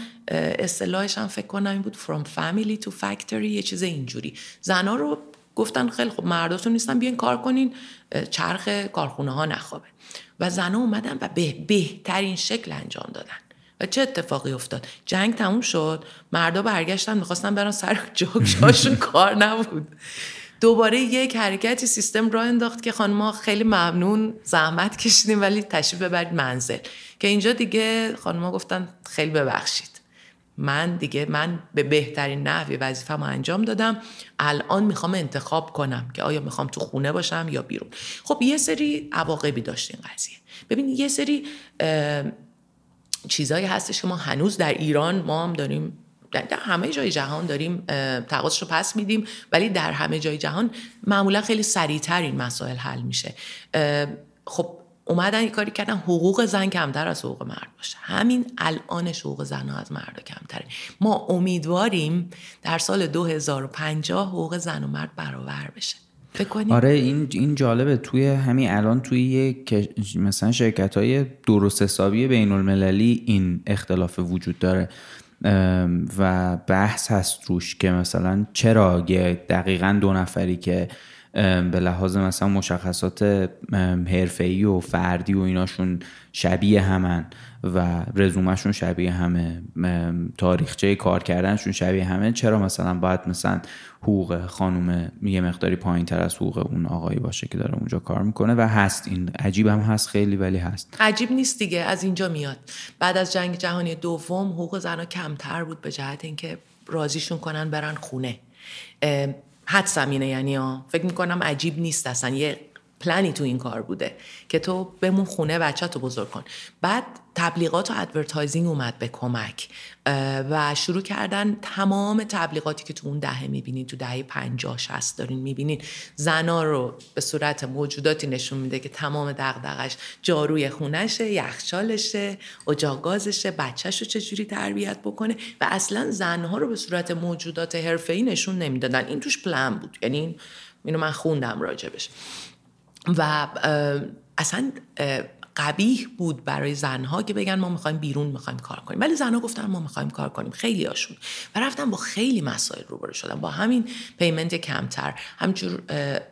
اصطلاحش هم فکر کنم این بود from family to factory یه چیز اینجوری. زنا رو گفتن خیلی خب مرداتون نیستن بیاین کار کنین چرخ کارخونه ها نخوابه. و زنا اومدن و به بهترین شکل انجام دادن. و چه اتفاقی افتاد؟ جنگ تموم شد مردا برگشتن می‌خواستن برن سر جاشون *laughs* کار نبود. دوباره یک حرکتی سیستم را انداخت که خانم خیلی ممنون زحمت کشیدیم ولی تشریف ببرید منزل. که اینجا دیگه خانم گفتن خیلی ببخشید. من دیگه من به بهترین نحوی وظیفه‌مو انجام دادم. الان می‌خوام انتخاب کنم که آیا می‌خوام تو خونه باشم یا بیرون. خب یه سری عواقبی داشت این قضیه. ببین یه سری چیزایی هستش که ما هنوز در ایران ما هم داریم در همه جای جهان داریم تقاضش رو پس میدیم ولی در همه جای جهان معمولا خیلی سریعتر این مسائل حل میشه. خب اومدن یه کاری کردن حقوق زن کمتر از حقوق مرد باشه. همین الانش حقوق زن ها از مرد کمتره. ما امیدواریم در سال 2050 حقوق زن و مرد برابر بشه. آره این این جالبه. توی همین الان توی یک مثلا شرکت های درست حسابی بین المللی این اختلاف وجود داره. و بحث هست روش که مثلا چرا دقیقا دو نفری که به لحاظ مثلا مشخصات حرفه‌ای و فردی و ایناشون شبیه همن و رزومشون شبیه همه تاریخچه کار کردنشون شبیه همه. چرا مثلا باید مثلا حقوق خانم یه مقداری پایین تر از حقوق اون آقایی باشه که داره اونجا کار می‌کنه؟ و هست. این عجیب هم هست خیلی ولی هست. عجیب نیست دیگه. از اینجا میاد. بعد از جنگ جهانی دوم حقوق زنها کمتر بود به جهت اینکه راضیشون کنن برن خونه. حدسم اینه یعنی ها. فکر می‌کنم عجیب نیست اصلا. یه پلنی تو این کار بوده که تو بمون خونه بچه تو بزرگ کن. بعد تبلیغات و advertising اومد به کمک و شروع کردن تمام تبلیغاتی که تو اون دهه می‌بینید تو دهه 50 60 دارین می‌بینید زنا رو به صورت موجوداتی نشون میده که تمام دغدغش جاروی خونشه یخچالشه اجاق گازشه بچهش رو چجوری تربیت بکنه؟ و اصلا زنها رو به صورت موجودات حرفه‌ای نشون نمی‌دادن. این توش پلن بود. یعنی اینو من خوندم راجبش. و اصلا قبیح بود برای زنها که بگن ما می‌خوایم بیرون می‌خوایم کار کنیم. ولی زنها گفتن ما می‌خوایم کار کنیم. خیلی هاشون و رفتن با خیلی مسائل روبرو شدن. با همین پیمنت کمتر. همجور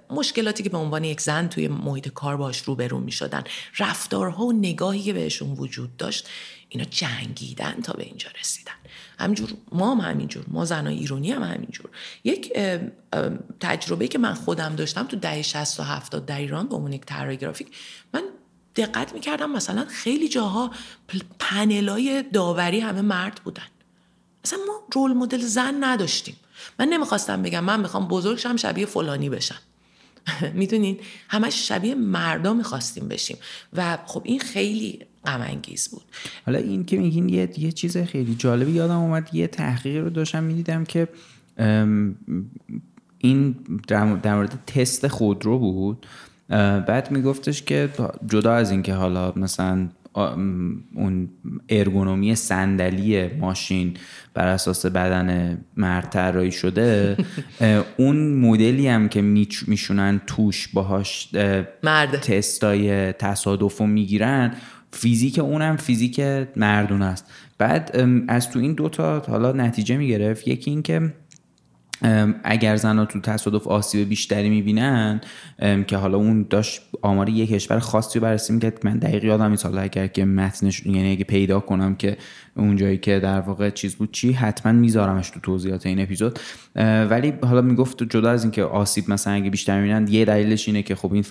مشکلاتی که به عنوان یک زن توی محیط کار باش روبرو می‌شدن. رفتارها و نگاهی که بهشون وجود داشت اینا جنگیدن تا به اینجا رسیدن. همینجور ما هم همینجور ما زنای ایرانی هم همینجور. یک تجربه که من خودم داشتم تو دهه 60 و 70 در ایران به عنوان یک طراح گرافیک من دقت می‌کردم مثلا خیلی جاها پنلای داوری همه مرد بودن. مثلا ما رول مدل زن نداشتیم. من نمی‌خواستم بگم من می‌خوام بزرگشم شبیه فلانی بشم. *laughs* می‌دونین؟ همش شبیه مردا می‌خواستیم بشیم. و خب این خیلی غم انگیز بود. حالا این که میگین یه, یه چیز خیلی جالبی یادم اومد یه تحقیقی رو داشتم می‌دیدم که این در مورد تست خودرو بود. بعد میگفتش که جدا از اینکه حالا مثلا اون ارگونومی صندلی ماشین بر اساس بدن مرد طراحی شده *laughs* اون مدلی هم که میشونن توش باهاش اه، مرد. تستای تصادف رو می‌گیرن فیزیک اونم فیزیک مردون است بعد از تو این دوتا حالا نتیجه می‌گرفت یکی این که ام، اگر زنها تو تصادف آسیب بیشتری می‌بینن که حالا اون داشت آمار یک کشور خاصی رو بررسی می‌کرد من دقیق یادم نیست حالا اگر که متنش یعنی اگه پیدا کنم که اون جایی که در واقع چیز بود. چی؟ حتما میذارمش تو توضیحات این اپیزود. ولی حالا می‌گفت جدا از اینکه آسیب مثلا اگه بیشتر می‌بینن یه دلیلش اینه که خب این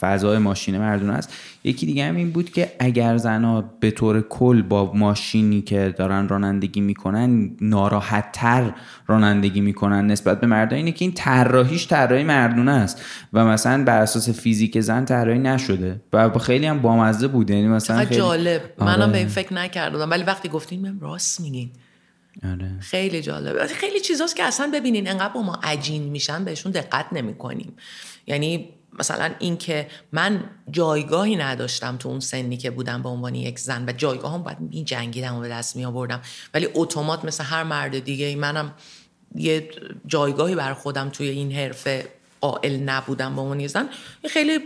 فضای ماشین مردونه است. یکی دیگه هم این بود که اگر زنها به طور کل با ماشینی که دارن رانندگی می‌کنن ناراحت تر رانندگی می‌کنن نسبت به مردان اینه که این طراحیش طراحی مردونه است. و مثلا بر اساس فیزیک زن طراحی نشده. و خیلی هم بامزه بود. یعنی مثلا خیلی جالب. منم آره. به این فکر نکردم. ولی وقتی گفتین من راست میگین. آره. خیلی جالب. خیلی چیزاست که اصلا ببینین انقدر با ما عجین میشن بهشون دقت نمی کنیم یعنی مثلا اینکه من جایگاهی نداشتم تو اون سنی که بودم به عنوان یک زن و جایگاه هم باید می جنگیدم و به دست می آوردم ولی اتومات مثل هر مرد دیگه منم یه جایگاهی بر خودم توی این حرفه قائل نبودم به یه زن خیلی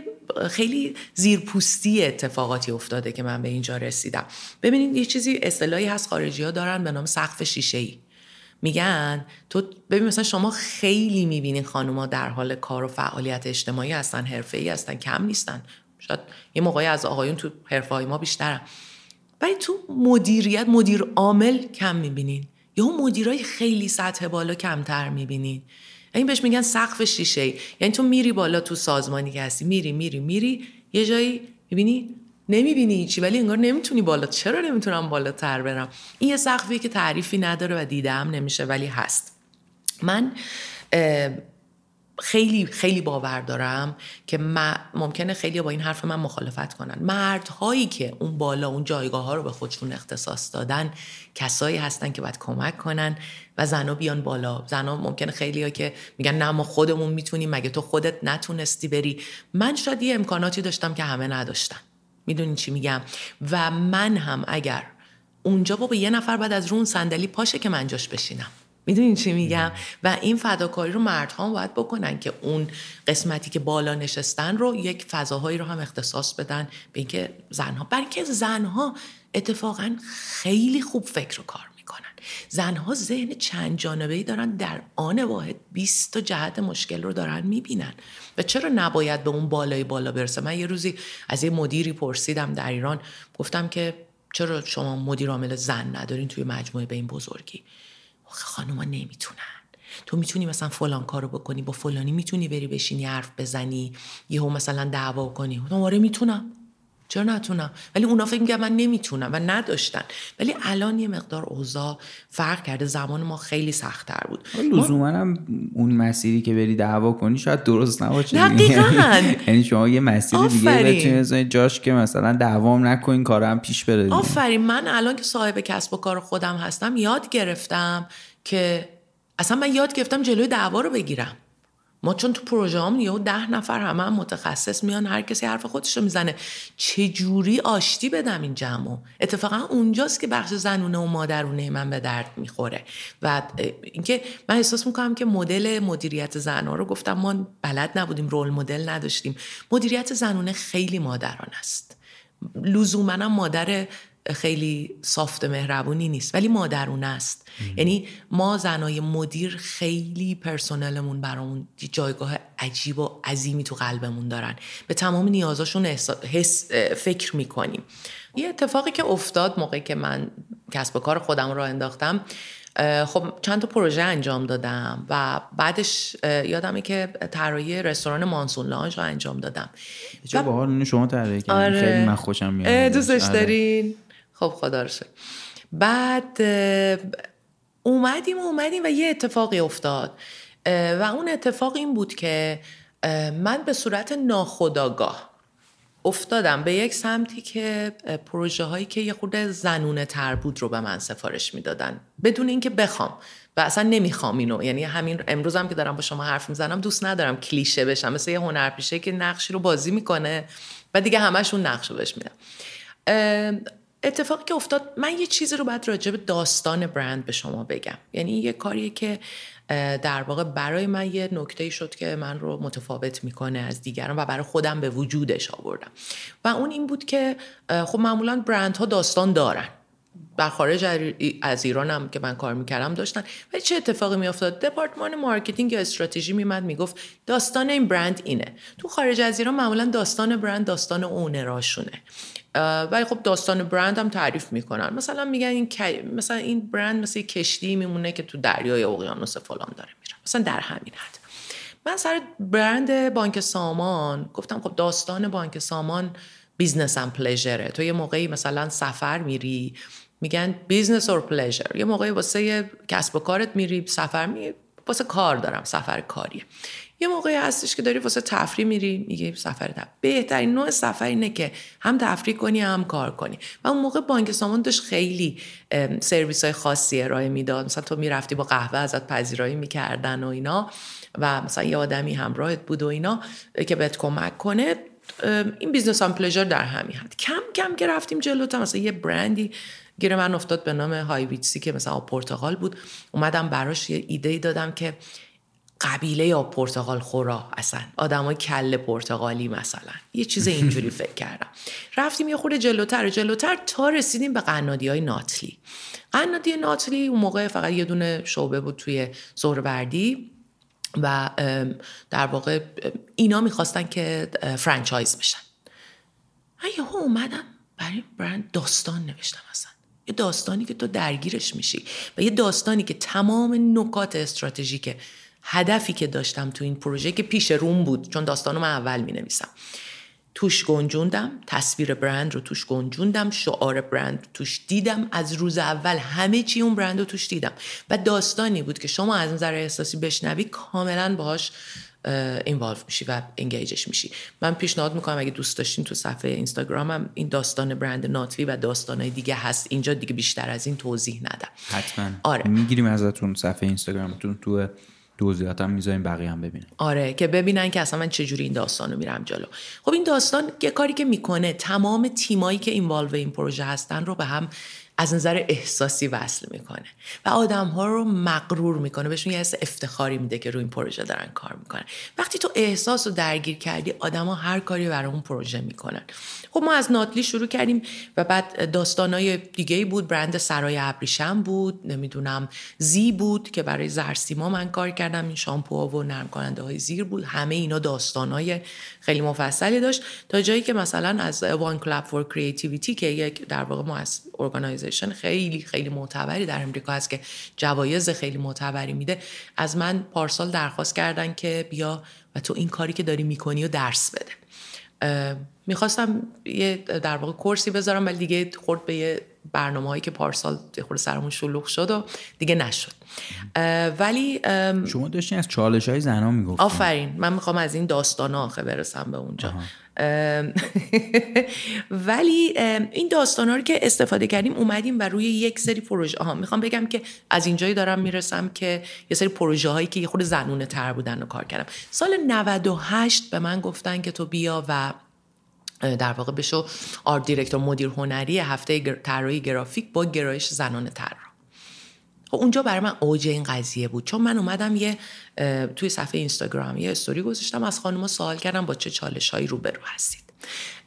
خیلی زیرپوستی اتفاقاتی افتاده که من به اینجا رسیدم. ببینید یه چیزی اصطلاحی هست خارجی ها دارن به نام سقف شیشه ای میگن تو ببین مثلا شما خیلی می‌بینین خانوما در حال کار و فعالیت اجتماعی هستن حرفه ای هستن کم نیستن. شاید یه موقعی از آقایون تو حرفه های ما بیشترن. ولی تو مدیریت مدیر عامل کم می‌بینین. یا مدیرای خیلی سطح بالا کمتر می‌بینین. این بهش میگن سقف شیشه. ای یعنی تو میری بالا تو سازمانی که هستی میری میری میری یه جایی می‌بینی نمی‌بینی چی ولی انگار نمی‌تونی بالا چرا نمی‌تونم بالاتر برم؟ این یه سقفی که تعریفی نداره و دیده هم نمیشه ولی هست. من خیلی خیلی باور دارم که ممکنه خیلی با این حرف من مخالفت کنن. مردهایی که اون بالا اون جایگاه ها رو به خودشون اختصاص دادن کسایی هستن که باید کمک کنن. و زنا بیان بالا. زنا ممکنه خیلی ها که میگن نه ما خودمون می‌تونیم. مگه تو خودت نتونستی بری؟ من شاید یه امکاناتی داشتم که همه نداشتن. می‌دونی چی میگم؟ و من هم اگر اونجا بابا یه نفر بعد از رو اون صندلی پاشه که من جاش بشینم. می‌دونین چی میگم؟ و این فداکاری رو مردها باید بکنن که اون قسمتی که بالا نشستن رو یک فضاهایی رو هم اختصاص بدن به اینکه زنها. برای اینکه زنها اتفاقا خیلی خوب فکر و کار زنها ذهن چند جانبه ای دارن در آن واحد 20 تا جهت مشکل رو دارن می‌بینن. و چرا نباید به اون بالای بالا برسه؟ من یه روزی از یه مدیری پرسیدم در ایران گفتم که چرا شما مدیر عامل زن ندارین توی مجموعه به این بزرگی؟ خانوما نمی‌تونن. تو می‌تونی مثلا فلان کارو بکنی با فلانی می‌تونی بری بشینی حرف بزنی یهو مثلا دعوا کنی. آره می‌تونم. چرا نتونم ولی اونا فکر میگن من نمی‌تونم و نداشتن. ولی الان یه مقدار اوضاع فرق کرده. زمان ما خیلی سختتر بود. ما- لزوما هم اون مسیری که بری دعوا کنی شاید درست نباشه دقیقاً. *laughs* یعنی شما یه مسیر دیگه آفرین. بتونی بزنی جاش که مثلا دعوام نکنین کار هم پیش بره. آفرین. من الان که صاحب کسب و کار خودم هستم یاد گرفتم که اصلا من یاد گرفتم جلوی دعوا رو بگیرم. ما چون تو پروژه هم یهو ده نفر همه هم متخصص میان هر کسی حرف خودش رو می‌زنه. چه جوری آشتی بدم این جمعو؟ اتفاقا اونجاست که بخش زنونه و مادرونه من به درد می‌خوره. و اینکه من احساس می‌کنم که مدل مدیریت زنها رو گفتم ما بلد نبودیم رول مدل نداشتیم. مدیریت زنونه خیلی مادران است. لزوما مادر خیلی سافت مهربونی نیست ولی مادرونه است. یعنی ما زنای مدیر خیلی پرسنلمون برامون جایگاه عجیب و عظیمی تو قلبمون دارن. به تمام نیازاشون حس فکر می‌کنیم. یه اتفاقی که افتاد موقعی که من کسب و کار خودم را انداختم خب چند تا پروژه انجام دادم و بعدش یادمه که طراحی رستوران مانسون لانج رو انجام دادم. چه باحال اینو شما طراحی کردین آره. خیلی من خوشم میاد. اه، ازش. دوستش آره. خب خدا رو. بعد اومدیم اومدیم و یه اتفاقی افتاد. و اون اتفاق این بود که من به صورت ناخداگاه افتادم به یک سمتی که پروژه هایی که یه خورده زنونه تر بود رو به من سفارش می‌دادن. بدون اینکه بخوام. و اصلا نمی‌خوام اینو. یعنی همین امروز هم که دارم با شما حرف می‌زنم دوست ندارم کلیشه بشم. مثل یه هنرپیشه که نقشی رو بازی می‌کنه و دیگه همشون نقش رو بهش میدم اتفاقی که افتاد من یه چیزی رو باید راجع به داستان برند به شما بگم. یعنی یه کاریه که در واقع برای من یه نکته شد که من رو متفاوت می‌کنه از دیگران و برای خودم به وجودش آوردم. و اون این بود که خب معمولا برندها داستان دارن. در خارج از ایران هم که من کار می‌کردم داشتن. و چه اتفاقی میافتاد؟ دپارتمان marketing یا استراتژی میمد می‌گفت داستان این برند اینه. تو خارج از ایران معمولا داستان برند داستان owner اشونه. ولی خب داستان برند هم تعریف می‌کنن. مثلا میگن این مثلا این برند مثل کشتی میمونه که تو دریای اقیانوس فلان داره میره. مثلا در همین حد. من سر برند بانک سامان گفتم خب داستان بانک سامان business and pleasure ه تو یه موقعی مثلا سفر میری میگن business or pleasure یه موقعی واسه کسب و کارت میری سفر می واسه کار دارم سفر کاریه. یه موقعی هستش که داری واسه تفریح میری میگی سفر تفریح بهترین نوع سفر اینه که هم تفریح کنی هم کار کنی. و اون موقع بانک سامان داشت خیلی سرویس های خاصی ارائه می‌داد. مثلا تو می‌رفتی با قهوه ازت پذیرایی می‌کردن و اینا. و مثلا یه آدمی همراهت بود و اینا که بهت کمک کنه. این business and pleasure در همین حد. کم کم که رفتیم جلوتر مثلا یه برندی گیر من افتاد به نام های ویتسی که مثلا پرتغال بود. اومدم براش یه ایده دادم که قبیله یا پرتغال خورا اصلا. آدمای کل پرتغالی مثلا. یه چیز اینجوری *laughs* فکر کردم. رفتیم یه خورده جلوتر. و جلوتر تا رسیدیم به قنادی های ناتلی. قنادی ناتلی اون موقع فقط یه دونه شعبه بود توی زهربردی و در واقع اینا می‌خواستن که فرانچایز بشن. من اومدم برای برند داستان نوشتم اصلا. یه داستانی که تو درگیرش میشی و یه داستانی که تمام نکات استراتژیک هدفی که داشتم تو این پروژه که پیش روم بود چون داستانو من اول می نویسم توش گنجوندم تصویر برند رو توش گنجوندم شعار برند توش دیدم از روز اول همه چی اون برند رو توش دیدم. و داستانی بود که شما از نظر احساسی بشنوی کاملا باهاش اینوالو میشی و انگیجش میشی. من پیشنهاد می‌کنم اگه دوست داشتین تو صفحه اینستاگرامم این داستان برند ناتوی و داستانهای دیگه هست. اینجا دیگه بیشتر از این توضیح ندم. حتما. آره. می‌گیریم ازتون صفحه اینستاگرامتون تو توضیحاتم می‌ذاریم بقیه هم ببینن. آره که ببینن که اصلا من چجوری این داستان رو میرم جلو. خب این داستان یه کاری که می‌کنه تمام تیمایی که اینوالو این پروژه هستن رو به هم از نظر احساسی وصل می‌کنه و آدم ها رو مغرور می‌کنه بهشون یه حس افتخاری میده که روی این پروژه دارن کار می‌کنن. وقتی تو احساس رو درگیر کردی آدما هر کاری برای اون پروژه می‌کنن. خب ما از ناتلی شروع کردیم و بعد داستانای دیگه بود. برند سرای ابریشم بود نمی‌دونم زی بود که برای زرسیما من کار کردم. این شامپو و نرم کننده های زیر بود. همه اینا داستانای خیلی مفصلی داشت. تا جایی که مثلا از One Club for Creativity که یک در واقع ما از organization خیلی خیلی معتبری در امریکا هست که جوایز خیلی معتبری میده از من پارسال درخواست کردن که بیا و تو این کاری که داری می‌کنی و درس بده. می‌خواستم یه در واقع کورسی بذارم ولی دیگه خورد به یه برنامه هایی که پارسال خورد سرمون شلوغ شد و دیگه نشد. ولی شما داشتین از چالش های زنا می‌گفتین آفرین. من می‌خوام از این داستان آخه برسم به اونجا. *laughs* ولی این داستان ها رو که استفاده کردیم اومدیم و روی یک سری پروژه ها می‌خوام بگم که از اینجایی دارم می‌رسم که یه سری پروژه هایی که یه خود زنونه تر بودن رو کار کردم. سال 98 به من گفتن که تو بیا و در واقع بشو آرت دیرکتور مدیر هنری هفته طراحی گرافیک با گرایش زنان طراح. خب اونجا برای من اوج این قضیه بود. چون من اومدم یه توی صفحه اینستاگرام یه استوری گذاشتم از خانم‌ها سوال کردم با چه چالش هایی روبرو هستید.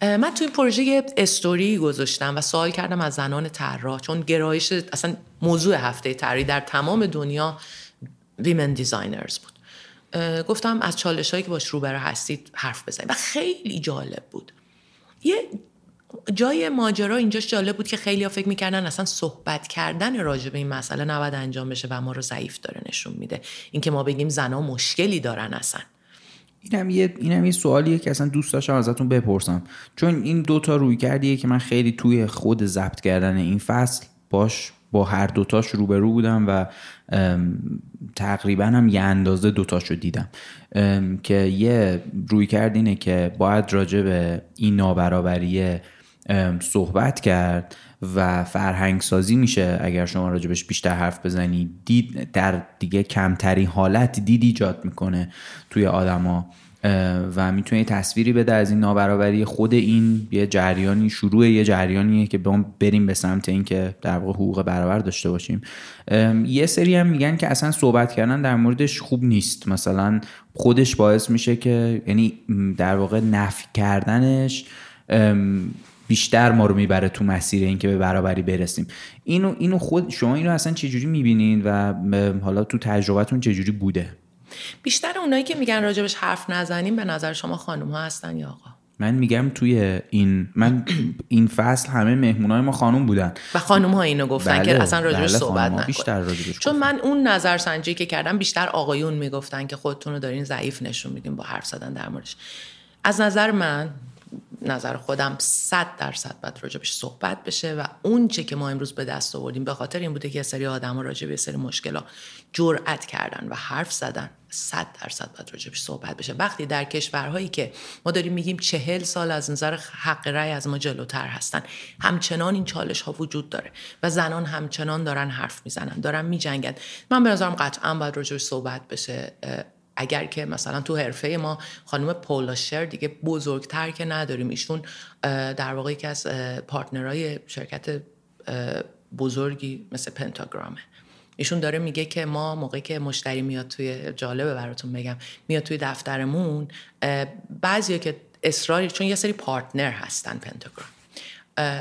من توی پروژه یه استوری گذاشتم و سوال کردم از زنان طراح. چون گرایش اصلا موضوع هفته طراحی در تمام دنیا women designers بود. گفتم از چالش هایی که باش روبرو هستید حرف بزنید. و خیلی جالب بود. یه جای ماجرا اینجاش جالب بود که خیلی ها فکر می‌کردن اصلا صحبت کردن راجع به این مسئله نباید انجام بشه و ما رو ضعیف داره نشون میده. اینکه ما بگیم زنها مشکلی دارن اصلا. اینم یه اینم یه سوالیه که اصلا دوست داشتم ازتون بپرسم. چون این دوتا روی کردیه که من خیلی توی خود ضبط کردن این فصل باش با هر دوتاش روبرو بودم و تقریبا هم یه اندازه دوتاش رو دیدم که یه روی کرد اینه که باید راجع به این نابرابری صحبت کرد و فرهنگ سازی میشه اگر شما راجبش بیشتر حرف بزنی. دید در دیگه کمترین حالت دید ایجاد می‌کنه توی آدما. و می‌تونه تصویری بده از این نابرابری خود این یه جریانی شروع یه جریانیه که بریم به سمت اینکه در واقع حقوق برابر داشته باشیم. یه سری هم میگن که اصلا صحبت کردن در موردش خوب نیست. مثلا خودش باعث میشه که یعنی در واقع نفی کردنش بیشتر ما رو می‌بره تو مسیر اینکه به برابری برسیم. اینو اینو خود شما اینو اصلا چجوری می‌بینین و حالا تو تجربتون چجوری بوده؟ بیشتر اونایی که میگن راجبش حرف نزنیم به نظر شما خانم ها هستن یا آقا؟ من میگم توی این من این فصل همه مهمونای ما خانم بودن. و خانم ها اینو گفتن بله، که اصلا راجبش بله، صحبت نکن. بیشتر راجبش چون. من اون نظر سنجی که کردم بیشتر آقایون می‌گفتن که خودتون رو دارین ضعیف نشون میدین با حرف زدن در موردش. از نظر من نظر خودم صد درصد باید راجبش صحبت بشه و اون چه که ما امروز به دست آوردیم به خاطر این بوده که یه سری آدم ها راجب یه سری مشکلات جرأت کردن و حرف زدن. صد درصد باید راجبش صحبت بشه. وقتی در کشورهایی که ما داریم میگیم چهل سال از نظر حق رأی از ما جلوتر هستن همچنان این چالش ها وجود داره و زنان همچنان دارن حرف می‌زنن دارن میجنگن. من به نظرم قطعا باید راجبش صحبت بشه. اگر که مثلا تو حرفه ما خانم پولاشر دیگه بزرگتر که نداریم ایشون در واقع یکی از پارتنرهای شرکت بزرگی مثل پنتاگرامه. ایشون داره میگه که ما موقعی که مشتری میاد توی جالبه براتون بگم میاد توی دفترمون بعضیا که اصراری چون یه سری پارتنر هستن پنتاگرام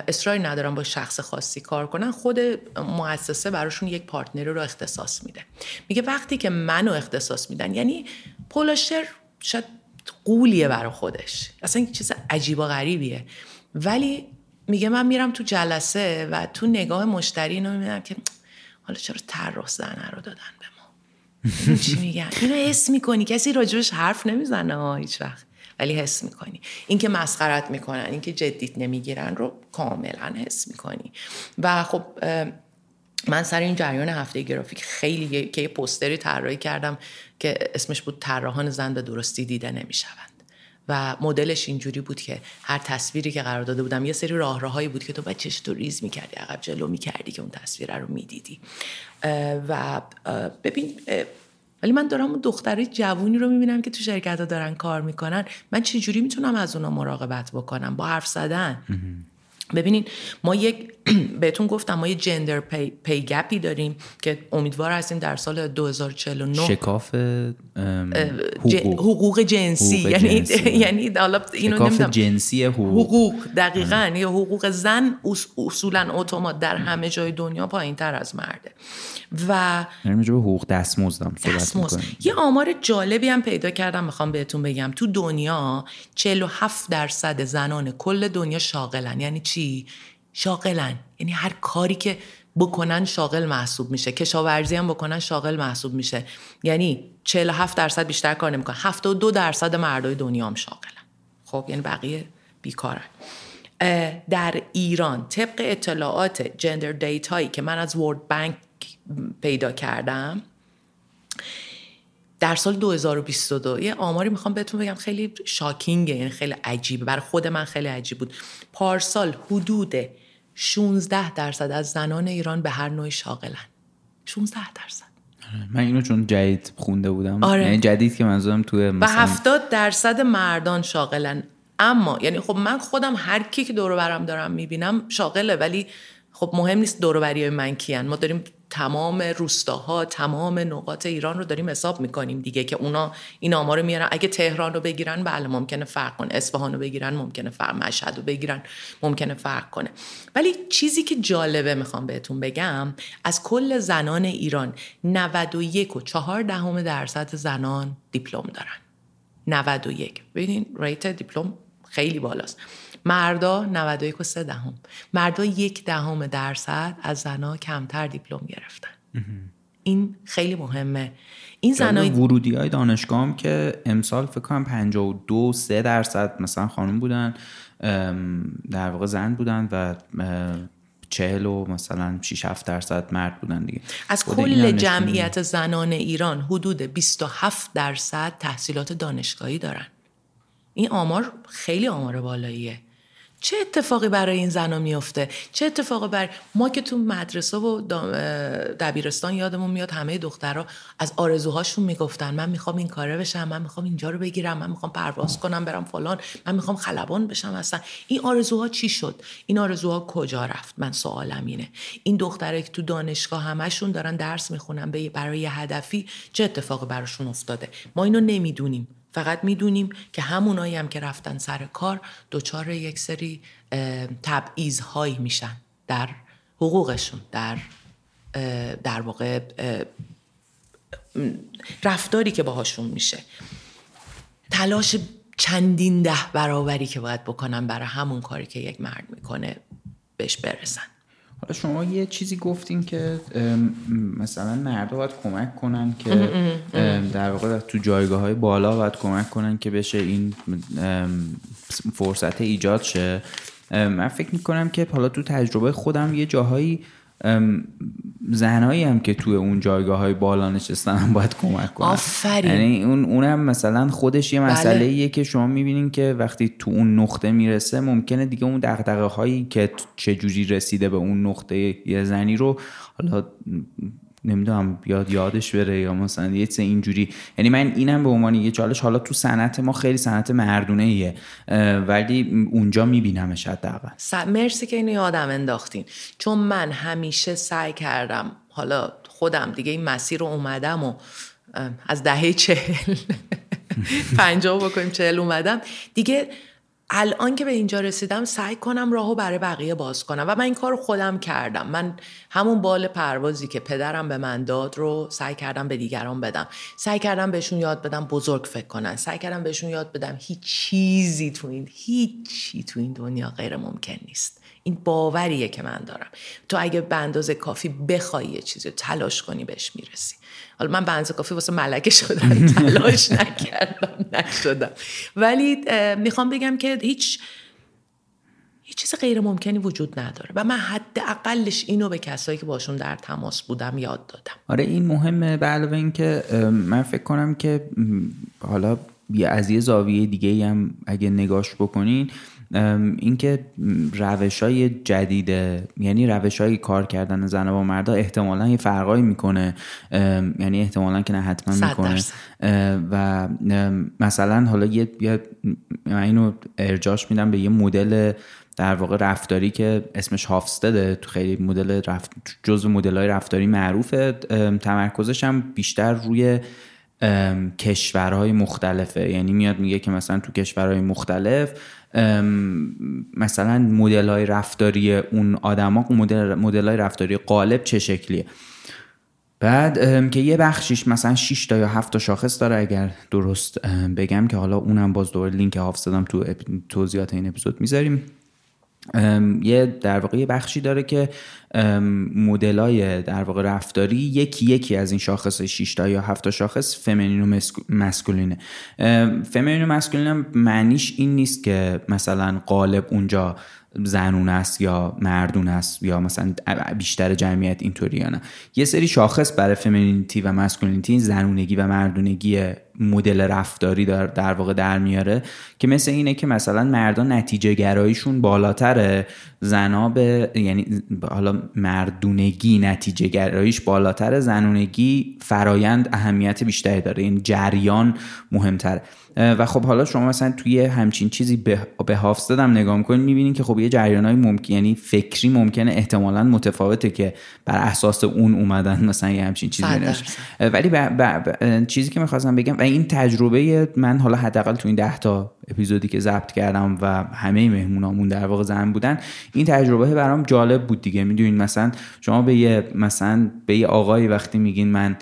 اصراری ندارن با شخص خاصی کار کنن خود مؤسسه براشون یک پارتنر رو اختصاص میده. میگه وقتی که منو اختصاص میدن یعنی پولاشر شاید قولیه برا خودش. اصلا چیز عجیب و غریبیه. ولی میگه من میرم تو جلسه و تو نگاه مشتری اینو می‌بینم که حالا چرا طراح زنه رو دادن به ما؟ چی میگن؟ اینو حس می‌کنی. کسی راجبش حرف نمی‌زنه ها هیچ وقت. ولی حس می‌کنی. اینکه مسخرت می‌کنن اینکه جدیت نمی‌گیرن رو کاملا حس می‌کنی. و خب من سر این جریان هفته گرافیک خیلی که یه پوستری طراحی کردم که اسمش بود طراحان زن به درستی دیده نمی‌شوند و مدلش اینجوری بود که هر تصویری که قرار داده بودم یه سری راه راههایی بود که تو باید چش تو ریز می‌کردی عقب جلو می‌کردی که اون تصویر رو می‌دیدی. و ببین ولی من دارم اون دختری جوونی رو می‌بینم که تو شرکت ها دارن کار می‌کنن. من چجوری می‌تونم از اونا مراقبت بکنم؟ با حرف زدن. ببینین ما یک *clears throat* بهتون گفتم ما یه gender pay, pay gap ی داریم که امیدوار هستیم در سال 2049 شکاف حقوق. حقوق جنسی. حقوق یعنی جنسی. *laughs* یعنی حالا اینو شکاف جنسی حقوق. حقوق دقیقا. یا حقوق زن اص- اصولا اتومات در همه جای دنیا پایین تر از مرده. و یعنی حقوق دستمزد می‌کنیم. یه آمار جالبی هم پیدا کردم می‌خوام بهتون بگم. تو دنیا 47 درصد زنان کل دنیا شاغلن. یعنی چی؟ شاغلن. یعنی هر کاری که بکنن شاغل محسوب میشه. کشاورزی هم بکنن شاغل محسوب میشه. یعنی 47 درصد بیشتر کار نمی‌کنن. 72 درصد مردای دنیا هم شاغلن. خب یعنی بقیه بیکارن. در ایران طبق اطلاعات جندر دیتایی که من از ورد بانک پیدا کردم در سال 2022 یه آماری می‌خوام بهتون بگم خیلی شاکینگه یعنی خیلی عجیبه. برای خود من خیلی عجیب بود. پارسال حدود 16 درصد از زنان ایران به هر نوعی شاغلن. 16 درصد. من اینو چون جدید خونده بودم. آره. یعنی جدید که منظورم توی و مثلا 70 درصد مردان شاغلن. اما یعنی خب من خودم هر کی که دور و برم دارم می‌بینم شاغله ولی خب مهم نیست دور و بری من کیان. ما داریم تمام روستاها تمام نقاط ایران رو داریم حساب می‌کنیم دیگه که اونا این آمار رو میارن. اگه تهران رو بگیرن بله ممکنه فرق کنه. اصفهان رو بگیرن ممکنه فرق مشهد رو بگیرن ممکنه فرق کنه. ولی چیزی که جالبه می‌خوام بهتون بگم از کل زنان ایران 91 و 4 دهم درصد زنان دیپلم دارن. 91 ببینین ریت دیپلم خیلی بالاست. مردا 91 و 3 دهم. مردا یک دهم درصد از زنا کمتر دیپلم گرفتن. این خیلی مهمه. این زنای ورودی های دانشگاه هم که امسال فکر کنم 52 3 درصد مثلا خانم بودن در واقع زن بودن و چهل و مثلا 6 7 درصد مرد بودن دیگه. از کل. جمعیت زنان ایران حدود 27 درصد تحصیلات دانشگاهی دارن. این آمار خیلی آمار بالاییه. چه اتفاقی برای این زنا میفته چه اتفاقی برای ما که تو مدرسه و دبیرستان یادمون میاد همه دخترها از آرزوهاشون می‌گفتن من می‌خوام این کاره بشم من می‌خوام اینجا رو بگیرم من می‌خوام پرواز کنم برم فلان من می‌خوام خلبان بشم اصلا. این آرزوها چی شد؟ این آرزوها کجا رفت؟ من سوالم اینه. این دختره که تو دانشگاه همشون دارن درس می‌خونن برای یه هدفی چه اتفاقی براشون افتاده؟ ما اینو نمی‌دونیم. فقط می‌دونیم که همونایی هم که رفتن سر کار دچار یک سری تبعیض هایی میشن در حقوقشون در در واقع رفتاری که باهاشون میشه. تلاش چندین ده برابری که باید بکنن برای همون کاری که یک مرد می‌کنه بهش برسن. حالا شما یه چیزی گفتین که مثلا مردا باید کمک کنن که در واقع تو جایگاه های بالا باید کمک کنن که بشه این فرصت ایجاد شه. من فکر می‌کنم که حالا تو تجربه خودم یه جاهایی زنایی هم که توی اون جایگاه های بالا نشستن هم باید کمک کنن آفرین یعنی اون اونم مثلا خودش یه مسئله بله. ایه که شما می‌بینین که وقتی تو اون نقطه می‌رسه ممکنه دیگه اون دقدقه هایی که چجوری رسیده به اون نقطه یه زنی رو حالا نمی‌دونم یاد یادش بره یا مثلا یه چه اینجوری. یعنی من اینم به عنوان یه چالش حالا تو صنعت ما خیلی صنعت مردونه ایه ولی اونجا میبینمش حداقل. مرسی که اینو یادم انداختین. چون من همیشه سعی کردم حالا خودم دیگه این مسیر رو اومدم و از دهه چهل *laughs* پنجاه بکنیم چهل اومدم. دیگه الان که به اینجا رسیدم سعی کنم راهو برای بقیه باز کنم و من این کار خودم کردم. من همون بال پروازی که پدرم به من داد رو سعی کردم به دیگران بدم. سعی کردم بهشون یاد بدم بزرگ فکر کنن. سعی کردم بهشون یاد بدم هیچ چیزی تو این هیچی تو این دنیا غیر ممکن نیست. این باوریه که من دارم. تو اگه به اندازه کافی بخوای یه چیزی تلاش کنی بهش می‌رسی. حالا من به کافی واسه ملکه شدم تلاش نکردم نشدم ولی می‌خوام بگم که هیچ هیچ چیز غیر ممکنی وجود نداره و من حداقلش اینو به کسایی که باشون در تماس بودم یاد دادم آره این مهمه به علاوه اینکه من فکر کنم که حالا از یه زاویه دیگه هم اگه نگاش بکنین اینکه روش های جدیده یعنی روش های کار کردن زن و مردا احتمالا یه فرقایی می‌کنه. یعنی احتمالا که نه حتما می‌کنه. و مثلا حالا یه من اینو ارجاش میدم به یه مدل در واقع رفتاری که اسمش هافستده. تو خیلی مدل رفت جزء مدل های رفتاری معروفه. تمرکزش هم بیشتر روی کشورهای مختلفه. یعنی میاد میگه که مثلا تو کشورهای مختلف مثلا مدل های رفتاری اون آدما مدل مدل های رفتاری قالب چه شکلیه؟ بعد که یه بخشیش مثلا 6 تا یا 7 تا شاخص داره اگر درست بگم که حالا اونم باز دوباره لینک حافظ دادم تو توضیحات این اپیزود می‌ذاریم. یه در واقع بخشی داره که مدلای در واقع رفتاری یکی یکی از این شاخص 6 تا یا 7 تا شاخص فمینین و مسکولینه. فمینین و مسکولین معنیش این نیست که مثلا قالب اونجا زنون است یا مردون است یا مثلا بیشتر جمعیت اینطوری یا نه. یه سری شاخص برای فمینینیتی و مسکولینیتی زنونگی و مردونگی مدل رفتاری در, در واقع در میاره که مثل اینه که مثلا مردان نتیجه گراییشون بالاتره. زنا به یعنی حالا مردونگی نتیجه گراییش بالاتره. زنونگی فرایند اهمیت بیشتری داره. این جریان مهمتره. و خب حالا شما مثلا توی همچین چیزی به, حافظ دادم نگاه می‌کنید می‌بینید که خب یه جریان های ممکن یعنی فکری ممکنه احتمالا متفاوته که بر اساس اون اومدن مثلا یه همچین چیزی ولی چیزی که می‌خواستم بگم و این تجربه من حالا حداقل تو این ده تا اپیزودی که ضبط کردم و همه مهمونامون در واقع زن بودن این تجربه برام جالب بود دیگه. می‌دونید مثلا شما به یه مثلا به یه آقایی وقتی میگین من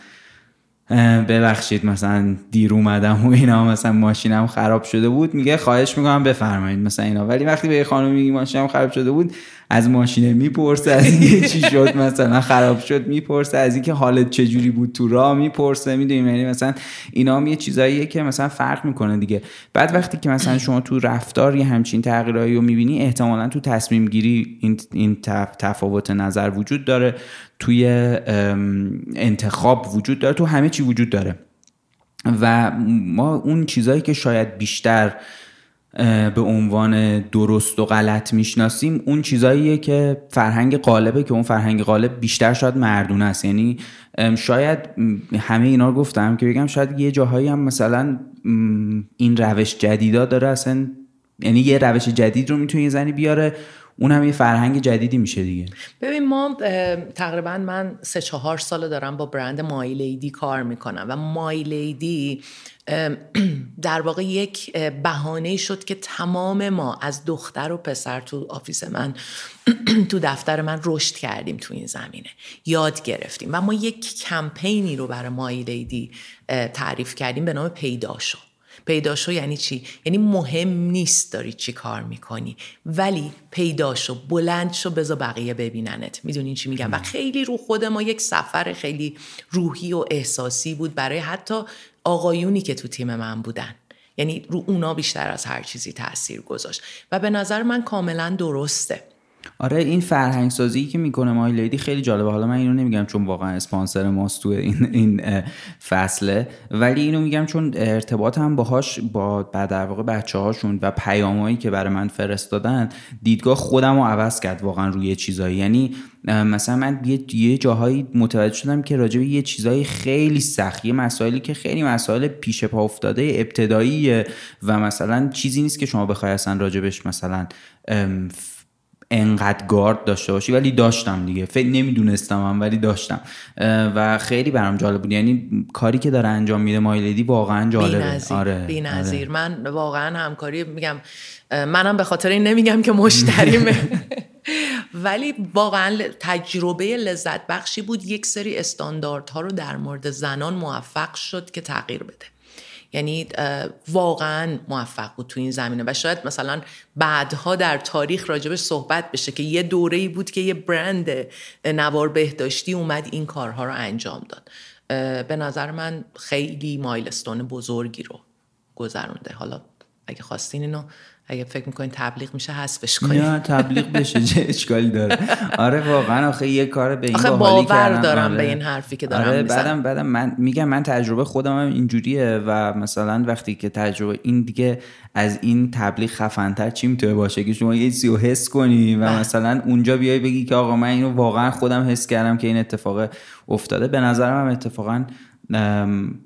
ببخشید مثلا دیر اومدم و اینا مثلا ماشینم خراب شده بود. میگه خواهش می‌کنم بفرمایید مثلا اینا. ولی وقتی به یه خانم میگی ماشینم خراب شده بود از ماشینه می‌پرسه از اینکه چی شد مثلا خراب شد می‌پرسه از اینکه حالت چجوری بود تو راه می‌پرسه می‌دونیم یعنی مثلا اینا هم یه چیزاییه که مثلا فرق می‌کنه دیگه. بعد وقتی که مثلا شما تو رفتار یه همچین تغییرایی رو می‌بینی احتمالا تو تصمیم گیری این, این تفاوت نظر وجود داره توی انتخاب وجود داره تو همه چی وجود داره. و ما اون چیزهایی که شاید بیشتر به عنوان درست و غلط می‌شناسیم اون چیزاییه که فرهنگ غالبه که اون فرهنگ غالب بیشتر شاید مردونه است. یعنی شاید همه اینا رو گفتم که بگم شاید یه جاهایی هم مثلا این روش جدیدا داره اصلا یعنی یه روش جدید رو می‌تونه یه زنی بیاره. اون هم یه فرهنگ جدیدی میشه دیگه. ببین ما تقریبا من سه چهار سال دارم با برند My Lady کار می‌کنم و My Lady *clears throat* در واقع یک بهانه شد که تمام ما از دختر و پسر تو office من *clears throat* تو دفتر من رشد کردیم تو این زمینه. یاد گرفتیم و ما یک کمپینی رو برای My Lady تعریف کردیم به نام پیدا شو یعنی چی؟ یعنی مهم نیست داری چی کار می‌کنی ولی پیدا شو بلند شو بذار بقیه ببیننت. می‌دونین چی میگم؟ و خیلی رو خود ما یک سفر خیلی روحی و احساسی بود برای حتی آقایونی که تو تیم من بودن. یعنی رو اونا بیشتر از هر چیزی تاثیر گذاشت. و به نظر من کاملا درسته. آره این فرهنگ سازی که می‌کنه مای لیدی خیلی جالبه. حالا من اینو نمیگم چون واقعا اسپانسر ماست تو این این فصله. ولی اینو میگم چون ارتباط هم باهاش با بعد در واقع بچه هاشون و پیامایی که برای من فرستادن دیدگاه خودم رو عوض کرد واقعا روی چیزایی. یعنی مثلا من یه, جاهایی متوجه شدم که راجع به یه چیزایی خیلی سخت یه مسائلی که خیلی مسائل پیش پا افتاده ابتداییه و مثلا چیزی نیست که شما بخوای اصلا راجبش مثلا انقدر گارد داشته باشی ولی داشتم دیگه. فکر نمی‌دونستم هم ولی داشتم. و خیلی برام جالب بود. یعنی کاری که داره انجام میده مایلدی واقعا جالبه. بی‌نظیر. آره بی‌نظیر. آره. من واقعا همکاری میگم منم به خاطر این نمیگم که مشتریمه. *laughs* ولی واقعا تجربه لذت بخشی بود. یک سری استانداردها رو در مورد زنان موفق شد که تغییر بده. یعنی واقعا موفق بود تو این زمینه. و شاید مثلا بعدها در تاریخ راجبش صحبت بشه که یه دوره ای بود که یه برند نوار بهداشتی اومد این کارها رو انجام داد. به نظر من خیلی مایلستون بزرگی رو گذرونده. حالا اگه خواستین اینو اگه فکر می‌کنین تبلیغ میشه حذفش کنین نه تبلیغ بشه چه اشکالی داره؟ آره واقعا آخه یه کار به این آخه باور دارم آره. به این حرفی که دارم آره بعدم بعدم من میگم من تجربه خودم هم اینجوریه و مثلا وقتی که تجربه این دیگه از این تبلیغ خفنتر چی می‌تونه باشه که شما یه چیزی رو حس کنی و بله. مثلا اونجا بیای بگی که آقا من اینو واقعا خودم حس کردم که این اتفاق افتاده. به نظرم هم اتفاقا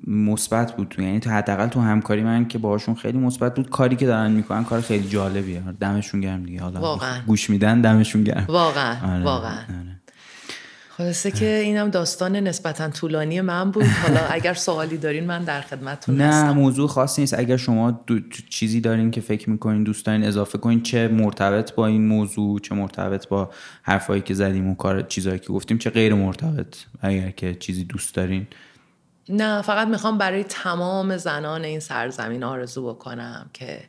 مثبت بود. یعنی تا حداقل تو همکاری من که باهاشون خیلی مثبت بود. کاری که دارن می‌کنن کار خیلی جالبیه. دمشون گرم دیگه. حالا واقعا. گوش میدن دمشون گرم. واقعا آره. واقعا. آره. خلاصه که اینم داستان نسبتا طولانی من بود. حالا اگر سوالی دارین من در خدمتتون نه موضوع خاصی نیست. اگر شما چیزی دارین که فکر می‌کنین دوست دارین اضافه کنین چه مرتبط با این موضوع چه مرتبط با حرفایی که زدیم و کار چیزایی که گفتیم چه غیر مرتبط اگر که چیزی دوست دارین. نه فقط می‌خوام برای تمام زنان این سرزمین آرزو بکنم که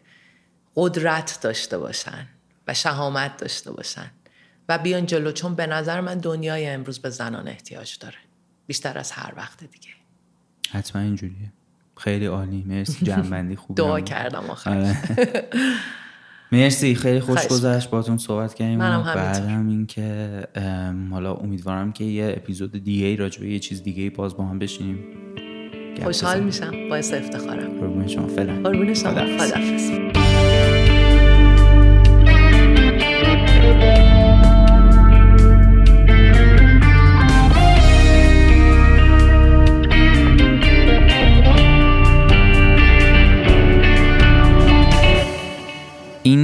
قدرت داشته باشن و شهامت داشته باشن و بیان جلو چون به نظر من دنیای امروز به زنان احتیاج داره. بیشتر از هر وقت دیگه. حتما اینجوریه. خیلی عالی. مرسی. جنبندی *laughs* خوب دعا کردم آخر. آره. *laughs* مرسی خیلی خوش گذشت باتون صحبت کردیم منم بعدم این که حالا امیدوارم که یه اپیزود دیگه ای راجبه یه چیز دیگه ای باز با هم بشینیم. خوشحال میشم باعث افتخارم. قربون شما فعلا. قربون شما. خداحافظ.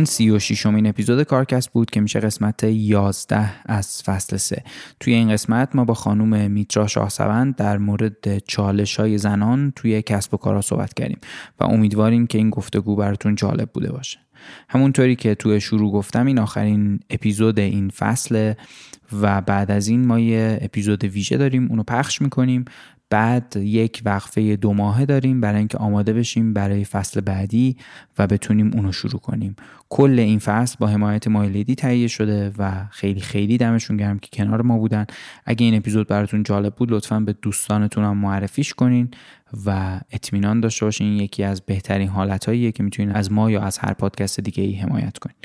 سی و شیشمین اپیزود کارکست بود که میشه قسمت 11 از فصل 3 توی این قسمت ما با خانم میترا شاهسوند در مورد چالش های زنان توی کسب و کارها صحبت کردیم و امیدواریم که این گفتگو براتون جالب بوده باشه. همونطوری که توی شروع گفتم این آخرین اپیزود این فصل و بعد از این ما یه اپیزود ویژه داریم اونو پخش می‌کنیم بعد یک وقفه دو ماهه داریم برای اینکه آماده بشیم برای فصل بعدی و بتونیم اونو شروع کنیم. کل این فصل با حمایت My Lady تهیه شده و خیلی خیلی دمشون گرم که کنار ما بودن. اگه این اپیزود براتون جالب بود لطفا به دوستانتون هم معرفیش کنین و اطمینان داشته باشین. یکی از بهترین حالتهاییه که می‌تونین از ما یا از هر پادکست دیگه ای حمایت کنین.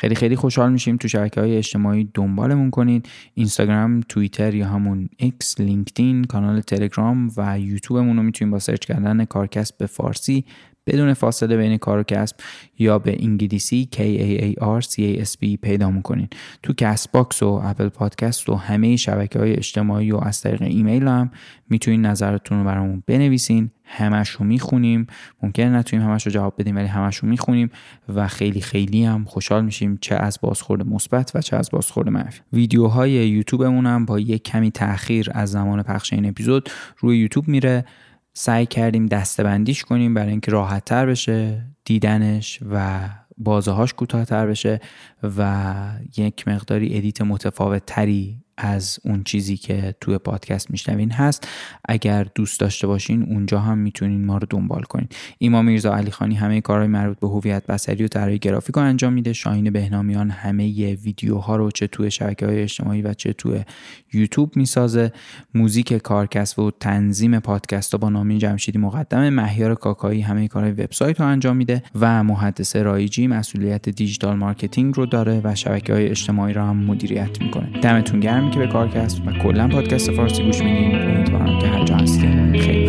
خیلی خیلی خوشحال میشیم تو شبکه های اجتماعی دنبالمون کنید. اینستاگرام توییتر یا همون X لینکدین کانال تلگرام و یوتیوبمون رو می‌تونید با سرچ کردن کارکسب به فارسی بدون فاصله بین کار و کسب یا به انگلیسی K A A R C A S B پیدا می‌کنین. تو Castbox و Apple Podcast و همه شبکه های اجتماعی و از طریق ایمیل هم می‌تونین نظرتون رو برامون بنویسین. همش رو می‌خونیم. ممکنه نتونیم همش رو جواب بدیم ولی همش رو می‌خونیم و خیلی خیلی هم خوشحال میشیم چه از بازخورد مثبت و چه از بازخورد منفی. ویدیوهای یوتیوبمون هم با یک کمی تاخیر از زمان پخش این اپیزود روی یوتیوب میره. سعی کردیم دستبندیش کنیم برای اینکه راحت تر بشه دیدنش و بازه هاش کوتاهتر بشه و یک مقداری ادیت متفاوت تری از اون چیزی که توی پادکست میشنوین هست. اگر دوست داشته باشین اونجا هم می‌تونین ما رو دنبال کنین. ایما میرزا علی خانی همه کارهای مربوط به هویت بصری و طراحی گرافیک رو انجام میده. شاهین بهنامیان همه ویدیوها رو چه توی شبکه های اجتماعی و چه توی یوتیوب می‌سازه. موزیک کارکسب و تنظیم پادکست با نامی جمشیدی مقدم مهیار کاکایی همه کارهای وبسایت رو انجام میده و محدث رایجی مسئولیت digital marketing رو داره و شبکه های اجتماعی رو هم مدیریت می‌کنه. دمتون گرم. که به کارکسب و کلا پادکست فارسی گوش میدین. امیدوارم که هر جا هستین. خیلی